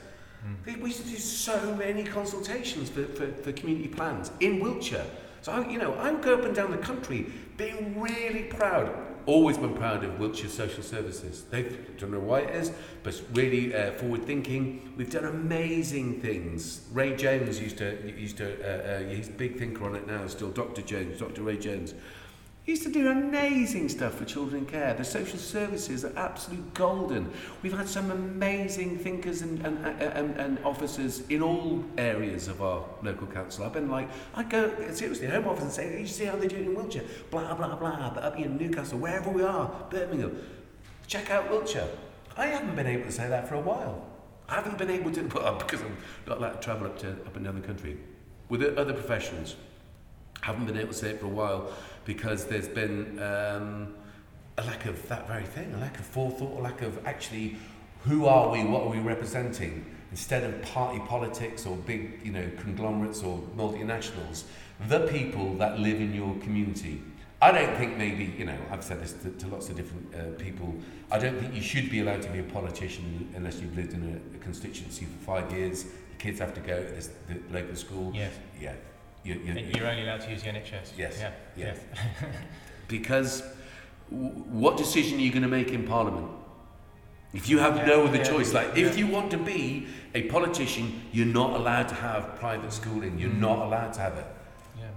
Speaker 1: Mm. We used to do so many consultations for, for, for community plans in Wiltshire. So, I, you know, I would go up and down the country being really proud always been proud of Wiltshire Social Services. They don't know why it is, but really uh, forward thinking. We've done amazing things. Ray Jones used to used to uh, uh, he's a big thinker on it now. Still, Dr. Jones, Dr. Ray Jones. He used to do amazing stuff for children in care. The social services are absolute golden. We've had some amazing thinkers and, and, and, and officers in all areas of our local council. I've been like, I go seriously home office and say, you see how they do it in Wiltshire? Blah, blah, blah. But up in Newcastle, wherever we are, Birmingham, check out Wiltshire. I haven't been able to say that for a while. I haven't been able to, well, because I'm not allowed to travel up, to, up and down the country with other professions haven't been able to say it for a while because there's been um, a lack of that very thing, a lack of forethought, a lack of actually who are we, what are we representing? Instead of party politics or big, you know, conglomerates or multinationals, the people that live in your community. I don't think maybe, you know, I've said this to, to lots of different uh, people, I don't think you should be allowed to be a politician unless you've lived in a, a constituency for five years, your kids have to go to this, the local school.
Speaker 2: Yes.
Speaker 1: Yeah,
Speaker 2: You, you, You're only allowed to use the NHS.
Speaker 1: Yes.
Speaker 2: Yeah.
Speaker 1: Yes. *laughs* because w- what decision are you going to make in Parliament? If you have yeah, no other yeah, choice, like yeah. if you want to be a politician, you're not allowed to have private schooling. You're mm. not allowed to have it.
Speaker 2: Yeah,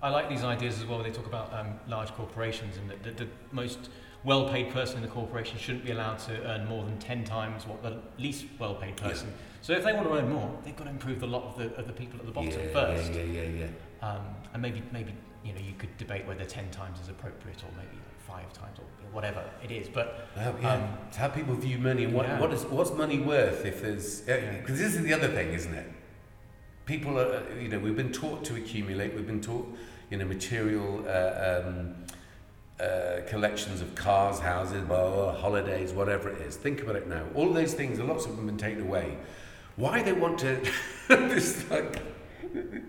Speaker 2: I like these ideas as well. They talk about um, large corporations and the, the, the most well-paid person in the corporation shouldn't be allowed to earn more than ten times what the least well-paid person. So if they want to earn more, they've got to improve the lot of the, of the people at the bottom
Speaker 1: yeah,
Speaker 2: first.
Speaker 1: Yeah, yeah, yeah,
Speaker 2: yeah. Um, and maybe, maybe you know, you could debate whether 10 times is appropriate or maybe five times or whatever it is. But
Speaker 1: well, yeah, um, how people view money. What, yeah. what is, what's money worth if there's... Because uh, this is the other thing, isn't it? People are, you know, we've been taught to accumulate. We've been taught, you know, material... Uh, um, uh, collections of cars, houses, blah, blah, holidays, whatever it is. Think about it now. All those things, lots of them been taken away why they want to *laughs* this like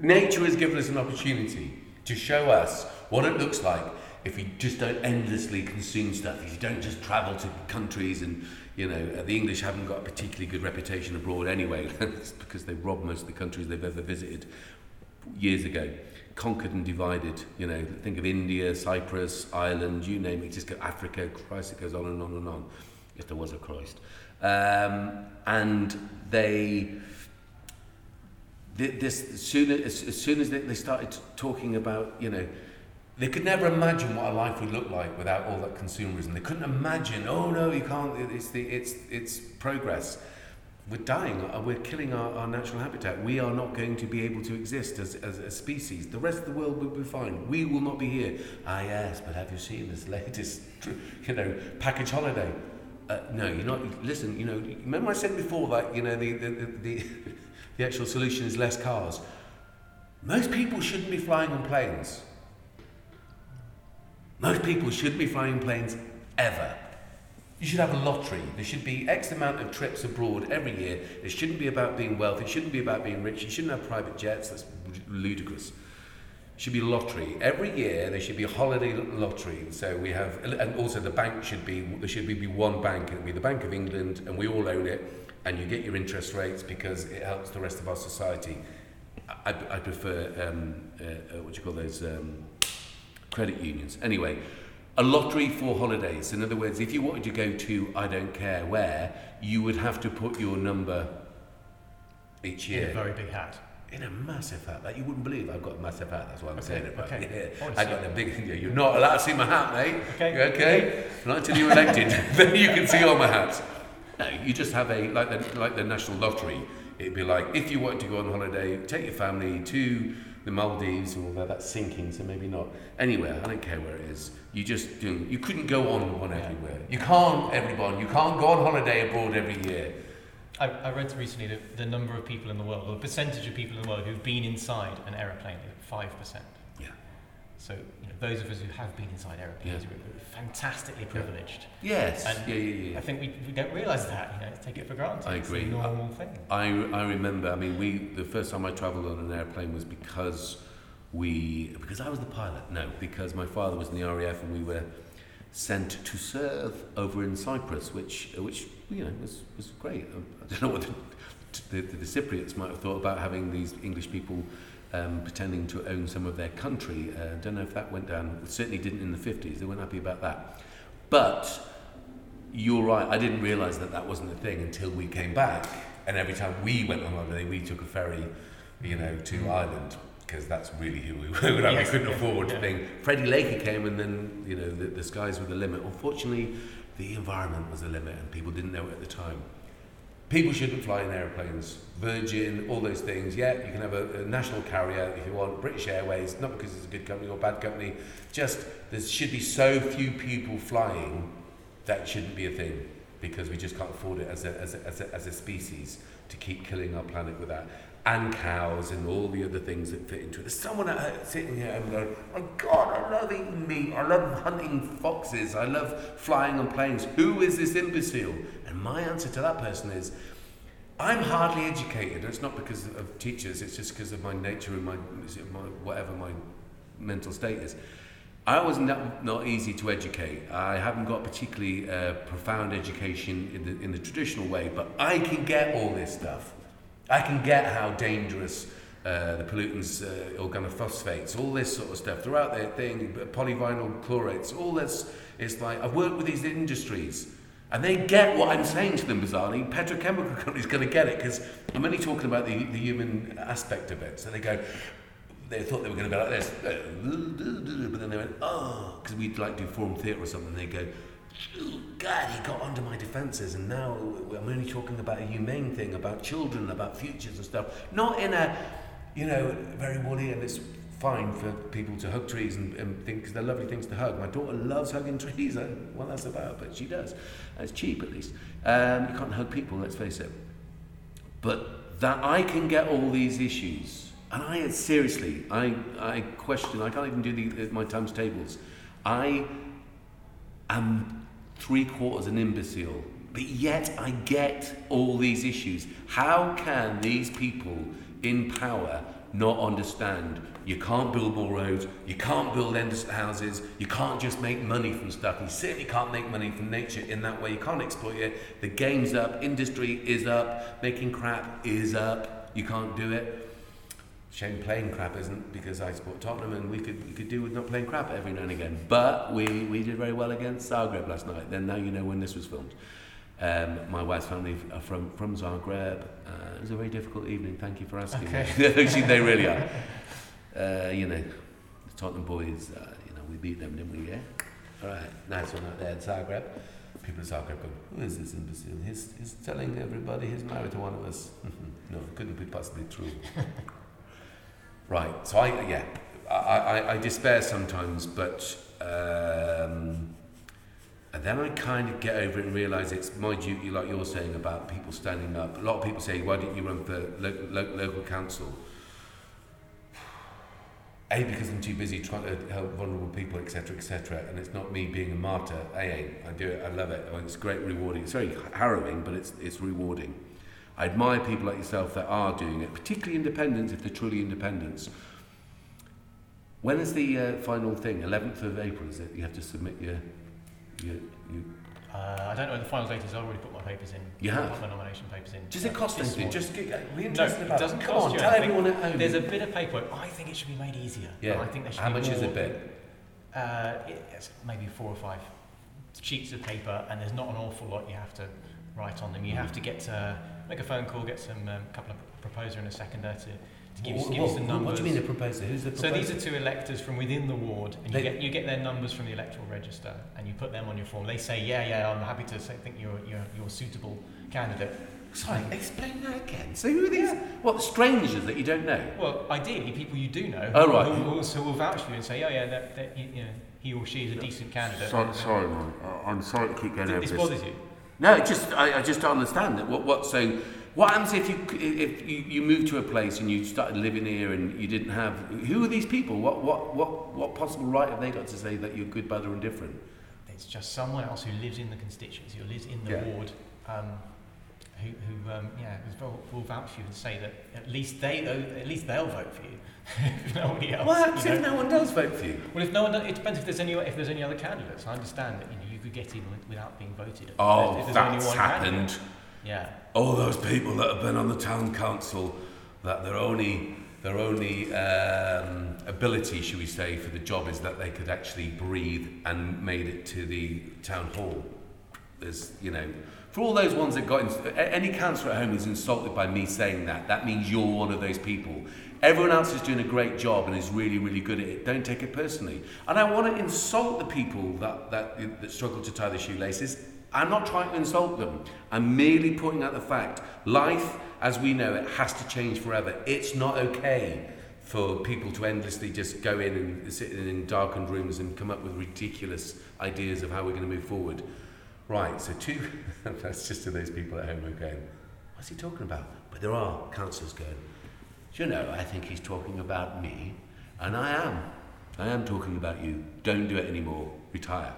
Speaker 1: nature has given us an opportunity to show us what it looks like if you just don't endlessly consume stuff, if you don't just travel to countries and, you know, uh, the English haven't got a particularly good reputation abroad anyway, *laughs* because they robbed most of the countries they've ever visited years ago. Conquered and divided, you know, think of India, Cyprus, Ireland, you name it, just go Africa, Christ, it goes on and on and on, if there was a Christ. Um, and they, this, as soon as, as, soon as they, they started talking about, you know, they could never imagine what a life would look like without all that consumerism. They couldn't imagine, oh no, you can't, it's, the, it's, it's progress. We're dying, uh, we're killing our, our natural habitat. We are not going to be able to exist as, as a species. The rest of the world will be fine. We will not be here. Ah, yes, but have you seen this *laughs* latest, you know, package holiday? Uh, no, you're not. Listen, you know, remember I said before that, you know, the, the, the, the, *laughs* the actual solution is less cars. Most people shouldn't be flying on planes. Most people shouldn't be flying planes ever. You should have a lottery. There should be X amount of trips abroad every year. It shouldn't be about being wealthy. It shouldn't be about being rich. You shouldn't have private jets. That's ludicrous. It should be lottery. Every year there should be a holiday lottery. So we have, and also the bank should be, there should be one bank. It would be the Bank of England and we all own it. And you get your interest rates because it helps the rest of our society. I, I prefer, um, uh, uh, what do you call those? Um, credit unions. Anyway, a lottery for holidays. In other words, if you wanted to go to I don't care where, you would have to put your number each year.
Speaker 2: In a very big hat.
Speaker 1: In a massive hat that you wouldn't believe. I've got a massive hat. That's why I'm
Speaker 2: Okay,
Speaker 1: saying it. But
Speaker 2: okay. *laughs*
Speaker 1: yeah, I got a big. Yeah, *laughs* you're not allowed to see my hat, mate.
Speaker 2: Okay.
Speaker 1: You okay. Not until you're elected. *laughs* then you can see all my hats. No, you just have a like the like the national lottery. It'd be like if you wanted to go on holiday, take your family to the Maldives, although that's sinking, so maybe not. Anywhere, I don't care where it is. You just do. You couldn't go on one everywhere. You can't, everyone. You can't go on holiday abroad every year.
Speaker 2: I, I read recently that the number of people in the world, or the percentage of people in the world who've been inside an aeroplane is 5%.
Speaker 1: Yeah.
Speaker 2: So, you know, those of us who have been inside aeroplanes
Speaker 1: Yeah.
Speaker 2: Fantastically privileged.
Speaker 1: Yes.
Speaker 2: And
Speaker 1: yeah, yeah, yeah.
Speaker 2: I think we, we don't realise that, you know, take it for granted.
Speaker 1: I
Speaker 2: It's
Speaker 1: agree.
Speaker 2: a normal thing.
Speaker 1: I, I remember, I mean, we, the first time I travelled on an airplane was because we, because I was the pilot, no, because my father was in the RAF and we were sent to serve over in Cyprus, which, which you know, was, was great. I don't know what the, the, the Cypriots might have thought about having these English people um, pretending to own some of their country. I uh, don't know if that went down, it certainly didn't in the 50s, they weren't happy about that. But you're right, I didn't realise that that wasn't a thing until we came back. And every time we went on holiday, we took a ferry, you know, to Ireland because that's really who we *laughs* were.
Speaker 2: Yes,
Speaker 1: we couldn't
Speaker 2: yeah,
Speaker 1: afford
Speaker 2: yeah.
Speaker 1: thing. Freddie Laker came, and then you know the, the skies were the limit. Unfortunately, the environment was the limit, and people didn't know it at the time. people shouldn't fly in airplanes. Virgin, all those things. Yeah, you can have a, a national carrier if you want, British Airways, not because it's a good company or bad company, just there should be so few people flying that shouldn't be a thing because we just can't afford it as a, as a, as a, as a species to keep killing our planet with that. And cows and all the other things that fit into it. There's someone home sitting here and going, My God, I love eating meat. I love hunting foxes. I love flying on planes. Who is this imbecile? And my answer to that person is, I'm hardly educated. It's not because of teachers. It's just because of my nature and my, my whatever my mental state is. I was not, not easy to educate. I haven't got particularly uh, profound education in the, in the traditional way, but I can get all this stuff. I can get how dangerous uh, the pollutants, uh, organophosphates, all this sort of stuff throughout their thing, polyvinyl chlorates, all this. It's like I've worked with these industries. And they get what I'm saying to them, bizarrely. Petrochemical *laughs* companies going to get it because I'm only talking about the, the human aspect of it. So they go, they thought they were going to be like this, but then they went, oh, because we'd like to do forum theatre or something. They go, "Oh, God, he got under my defences, and now I'm only talking about a humane thing, about children, about futures and stuff. Not in a, you know, very woolly, and it's fine for people to hug trees and, and think because they're lovely things to hug. My daughter loves hugging *laughs* trees. I, well, that's about, but she does. It's cheap at least. Um, you can't hug people, let's face it. But that I can get all these issues, and I seriously, I, I question. I can't even do the, my times tables. I am three quarters an imbecile, but yet I get all these issues. How can these people in power not understand you can't build more roads, you can't build endless houses, you can't just make money from stuff. You certainly can't make money from nature in that way. You can't exploit it. The game's up, industry is up, making crap is up. You can't do it. Shame playing crap isn't because I support Tottenham and we could we could do with not playing crap every now and again. But we, we did very well against Zagreb last night. Then now you know when this was filmed. Um, my wife's family are from, from Zagreb. Uh, it was a very difficult evening. Thank you for asking.
Speaker 2: Okay. *laughs*
Speaker 1: They really are. Uh, you know, the Tottenham boys, uh, you know, we beat them, didn't we? Yeah? All right, nice one out there in Zagreb. People in Zagreb go, who is this imbecile? He's, he's telling everybody he's married to one of us. *laughs* no, it couldn't be possibly true. *laughs* right, so I, yeah, I, I, I despair sometimes, but um, and then I kind of get over it and realise it's my duty, like you're saying about people standing up. A lot of people say, why didn't you run for lo- lo- local council? A, because I'm too busy trying to help vulnerable people, etc., etc., and it's not me being a martyr. A, A, I do it, I love it. It's great, rewarding. It's very harrowing, but it's, it's rewarding. I admire people like yourself that are doing it, particularly independents, if they're truly independents. When is the uh, final thing? 11th of April, is it? You have to submit your. your, your
Speaker 2: Uh, I don't know when the final date is. I've already put my papers in.
Speaker 1: You have?
Speaker 2: Put my nomination papers in.
Speaker 1: does it cost anything? Just get,
Speaker 2: No,
Speaker 1: interested
Speaker 2: it
Speaker 1: about
Speaker 2: doesn't
Speaker 1: Come
Speaker 2: cost
Speaker 1: on,
Speaker 2: you
Speaker 1: tell
Speaker 2: anything.
Speaker 1: everyone at home.
Speaker 2: There's a bit of paperwork. I think it should be made easier.
Speaker 1: yeah.
Speaker 2: I think there should
Speaker 1: How
Speaker 2: be
Speaker 1: much is a bit?
Speaker 2: Uh, it- it's maybe four or five sheets of paper, and there's not an awful lot you have to write on them. You have to get uh, make a phone call, get some um, couple of proposer and a seconder to, to give, you,
Speaker 1: What-
Speaker 2: give you some numbers.
Speaker 1: What do you mean the proposer? Who's the proposer?
Speaker 2: So these are two electors from within the ward, and you get you get their numbers from the electoral register, and you put them on your form. They say, yeah, yeah, I'm happy to say, think you're you're you're a suitable candidate.
Speaker 1: Sorry, explain that again. So who are these? What strangers that you don't know?
Speaker 2: Well, ideally, people you do know,
Speaker 1: Oh,
Speaker 2: who,
Speaker 1: right.
Speaker 2: who also will vouch for you and say, oh yeah, that, that you, you know, he or she is a decent candidate.
Speaker 1: Sorry, sorry, man. I- I'm sorry to keep going over
Speaker 2: This
Speaker 1: this.
Speaker 2: bothers you.
Speaker 1: No, just I, I just don't understand that. What what so? What happens if you if you, you move to a place and you started living here and you didn't have? Who are these people? What what what what possible right have they got to say that you're good, bad, or indifferent?
Speaker 2: It's just someone else who lives in the constituency or lives in the
Speaker 1: Yeah.
Speaker 2: ward, um, who, who um, yeah, will, will vouch for you and say that at least they at least they'll vote for you. *laughs* if nobody else.
Speaker 1: What happens
Speaker 2: you
Speaker 1: if no one does vote for you?
Speaker 2: Well, if no one, does, it depends if there's any if there's any other candidates. I understand that you could get in without being voted.
Speaker 1: Oh,
Speaker 2: if
Speaker 1: that's happened.
Speaker 2: candidate. Yeah.
Speaker 1: All those people that have been on the town council, that their only their only um, ability, should we say, for the job is that they could actually breathe and made it to the town hall. There's, you know, for all those ones that got in, any councillor at home is insulted by me saying that. That means you're one of those people. Everyone else is doing a great job and is really, really good at it. Don't take it personally. And I want to insult the people that, that, that struggle to tie their shoelaces. I'm not trying to insult them. I'm merely pointing out the fact life, as we know it, has to change forever. It's not okay for people to endlessly just go in and sit in darkened rooms and come up with ridiculous ideas of how we're going to move forward. Right, so two, *laughs* that's just to those people at home again. What's he talking about? But there are councils going, do you know, I think he's talking about me, and I am. I am talking about you. Don't do it anymore. Retire.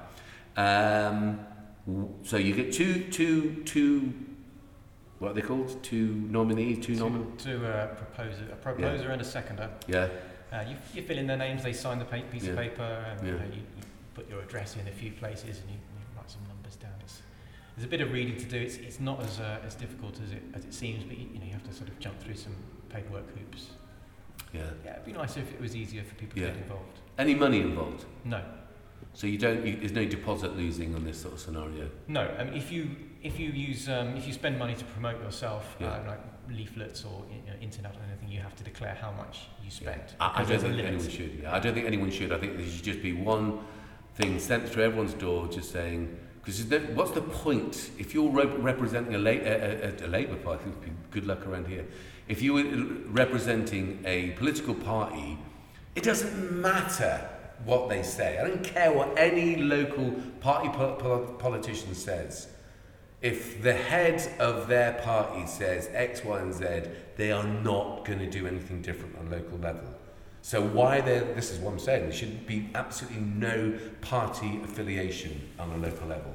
Speaker 1: Um, so you get two, two, two, what are they called? Two nominees, two nomin.
Speaker 2: To, to uh, proposer, a proposer and a seconder.
Speaker 1: Yeah.
Speaker 2: Uh, you, you fill in their names, they sign the pa- piece
Speaker 1: Yeah.
Speaker 2: of paper, and you,
Speaker 1: Yeah.
Speaker 2: know, you, you put your address in a few places, and you, you write some numbers down. It's, there's a bit of reading to do. It's, it's not as uh, as difficult as it as it seems, but you know you have to sort of jump through some paperwork hoops.
Speaker 1: Yeah.
Speaker 2: Yeah, it'd be nice if it was easier for people
Speaker 1: Yeah.
Speaker 2: to get involved.
Speaker 1: Any money involved?
Speaker 2: No,
Speaker 1: So you don't. You, there's no deposit losing on this sort of scenario.
Speaker 2: no. I mean, if you if you use um, if you spend money to promote yourself,
Speaker 1: Yeah.
Speaker 2: uh, like leaflets or you know, internet or anything, you have to declare how much you spent.
Speaker 1: I, I don't think anyone should. Yeah, I don't think anyone should. I think there should just be one thing sent through everyone's door, just saying. Because what's the point if you're rep- representing a, la- a, a, a Labour Party? Good luck around here. If you were representing a political party, it doesn't matter what they say. I don't care what any local party po- po- politician says. If the head of their party says X, Y, and Z, they are not going to do anything different on local level. So why there? This is what I'm saying. There should be absolutely no party affiliation on a local level.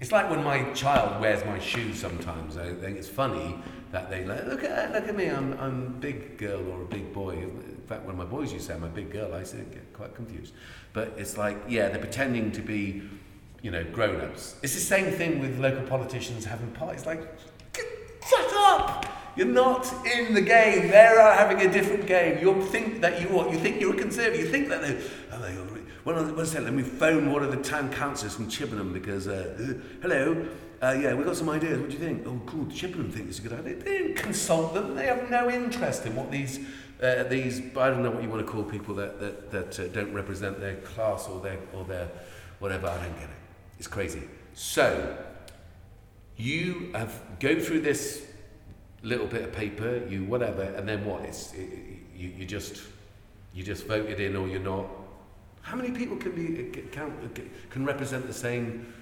Speaker 1: It's like when my child wears my shoes sometimes. I think it's funny that they like, look at look at me, I'm I'm a big girl or a big boy. In fact, when my boys used to say I'm a big girl, I used to get quite confused. But it's like, yeah, they're pretending to be, you know, grown-ups. It's the same thing with local politicians having parties. Like, shut up! You're not in the game. They're having a different game. You think that you are. You think you're a conservative. You think that they. Oh, they well, one second, let me phone one of the town councillors from Chippenham because, uh, uh, hello, uh, yeah, we've got some ideas. What do you think? Oh, cool. The Chippenham think it's a good idea. They didn't consult them. They have no interest in what these, uh, these I don't know what you want to call people that, that, that uh, don't represent their class or their, or their whatever. I don't get it. It's crazy. So, you have go through this little bit of paper, you whatever, and then what? It's it, you, you just you just voted in or you're not. How many people can be can, can represent the same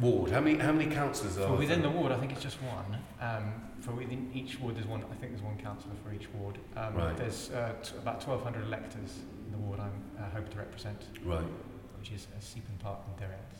Speaker 1: ward? How many how many councillors are?
Speaker 2: For within the ward, I think it's just one. Um, for within each ward, there's one. I think there's one councillor for each ward. Um,
Speaker 1: Right.
Speaker 2: There's uh, t- about 1,200 electors in the ward I'm uh, hoping to represent,
Speaker 1: Right,
Speaker 2: which is uh, Cepen Park and Derriads.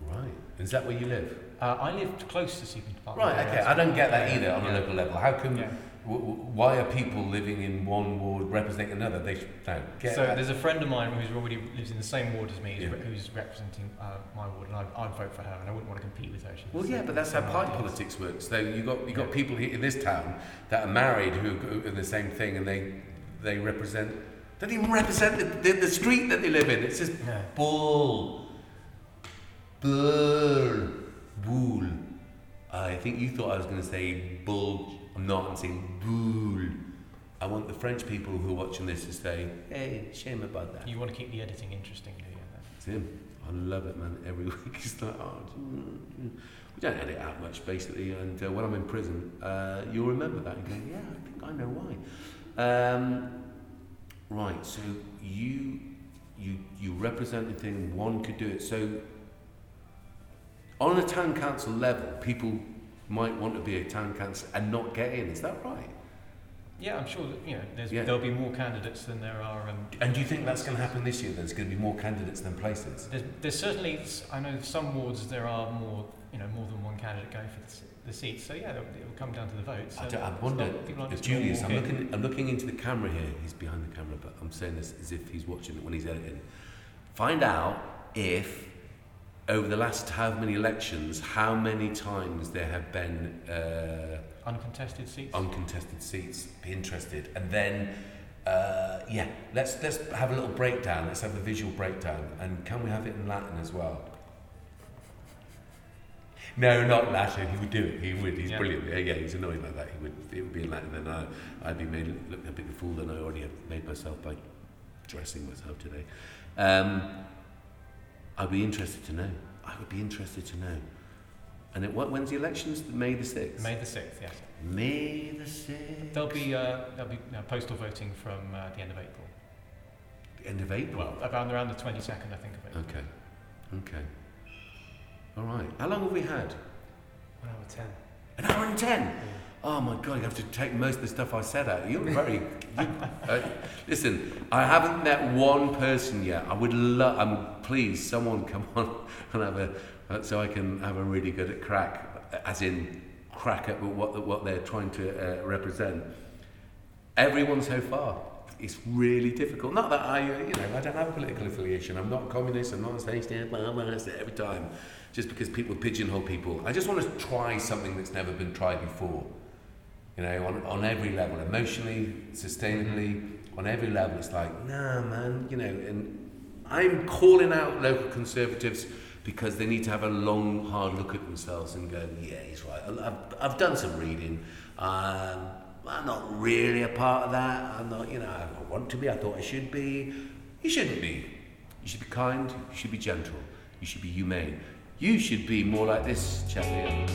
Speaker 1: right. Is that where you live?
Speaker 2: Uh, I live close to Cepen Park.
Speaker 1: Right. Okay. I don't get that either on a local level. How come?
Speaker 2: Yeah.
Speaker 1: Why are people living in one ward representing another? They should no, get
Speaker 2: so
Speaker 1: that.
Speaker 2: there's a friend of mine who's already lives in the same ward as me, who's,
Speaker 1: Yeah.
Speaker 2: re- who's representing uh, my ward, and I, I'd vote for her, and I wouldn't want to compete with her. She's
Speaker 1: Well, yeah, but that's how party politics works. So you got you got
Speaker 2: Yeah.
Speaker 1: people here in this town that are married who are the same thing, and they they represent. Don't even represent the, the, the street that they live in. It's just
Speaker 2: Yeah.
Speaker 1: bull, bull, bull. I think you thought I was going to say bull. I'm not. I'm saying bull. I want the French people who are watching this to say, "Hey, shame about that."
Speaker 2: You want to keep the editing interesting, do you?
Speaker 1: It's him. I love it, man. Every *laughs* week he's like, oh, we don't edit out much, basically. And uh, when I'm in prison, uh, you'll remember that and go, yeah, I think I know why. Um, right. So you you you represent the thing. One could do it. So on a town council level, people might want to be a town council and not get in. Is that right?
Speaker 2: Yeah, I'm sure that you know
Speaker 1: Yeah.
Speaker 2: there'll be more candidates than there are. Um,
Speaker 1: And do you think that's going to happen this year? There's going to be more candidates than places.
Speaker 2: there's, there's certainly I know some wards there are more you know more than one candidate going for the, the seats. So yeah, it'll, it'll come down to the votes.
Speaker 1: I,
Speaker 2: So
Speaker 1: don't- I wonder,
Speaker 2: not-
Speaker 1: if Julius, I'm
Speaker 2: in.
Speaker 1: looking, I'm looking into the camera here. He's behind the camera, but I'm saying this as if he's watching it when he's editing. Find out if, over the last how many elections, how many times there have been uh,
Speaker 2: uncontested seats.
Speaker 1: uncontested seats. Be interested, and then. Uh, yeah, let's let's have a little breakdown. Let's have a visual breakdown, and can we have it in Latin as well? No, not Latin. He would do it. He would. He's
Speaker 2: Yeah.
Speaker 1: brilliant. Yeah, yeah, he's annoying like that. He would. It would be in Latin, and I, I'd be made look a bigger fool than I already have made myself by dressing myself today. Um, I'd be interested to know. I would be interested to know. And it, what, when's the elections? May the sixth.
Speaker 2: May the sixth. Yes.
Speaker 1: May the sixth.
Speaker 2: There'll be uh, there'll be uh, postal voting from uh, the end of April.
Speaker 1: The End of April.
Speaker 2: Well, around around the 22nd, I think of it.
Speaker 1: Okay. Okay. All right. How long have we had?
Speaker 4: An hour and ten.
Speaker 1: An hour and ten. Oh my god! You have to take most of the stuff I said out. You're very. you, uh, listen, I haven't met one person yet. I would love. I'm please someone come *laughs* on and have a uh, so I can have a really good at crack, as in crack at what what they're trying to uh, represent. Everyone so far. It's really difficult. Not that I, uh, you know, I don't have a political affiliation. I'm not a communist. I'm not a state every time, just because people pigeonhole people. I just want to try something that's never been tried before. You know, on, on every level, emotionally, sustainably, on every level, it's like, nah, man, you know, and I'm calling out local conservatives because they need to have a long, hard look at themselves and go, yeah, he's right. I've, I've done some reading. Um, I'm not really a part of that. I'm not, you know, I want to be. I thought I should be. You shouldn't be. You should be kind. You should be gentle. You should be humane. You should be more like this chap here.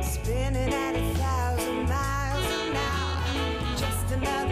Speaker 5: Spinning at a thousand miles an hour, just another.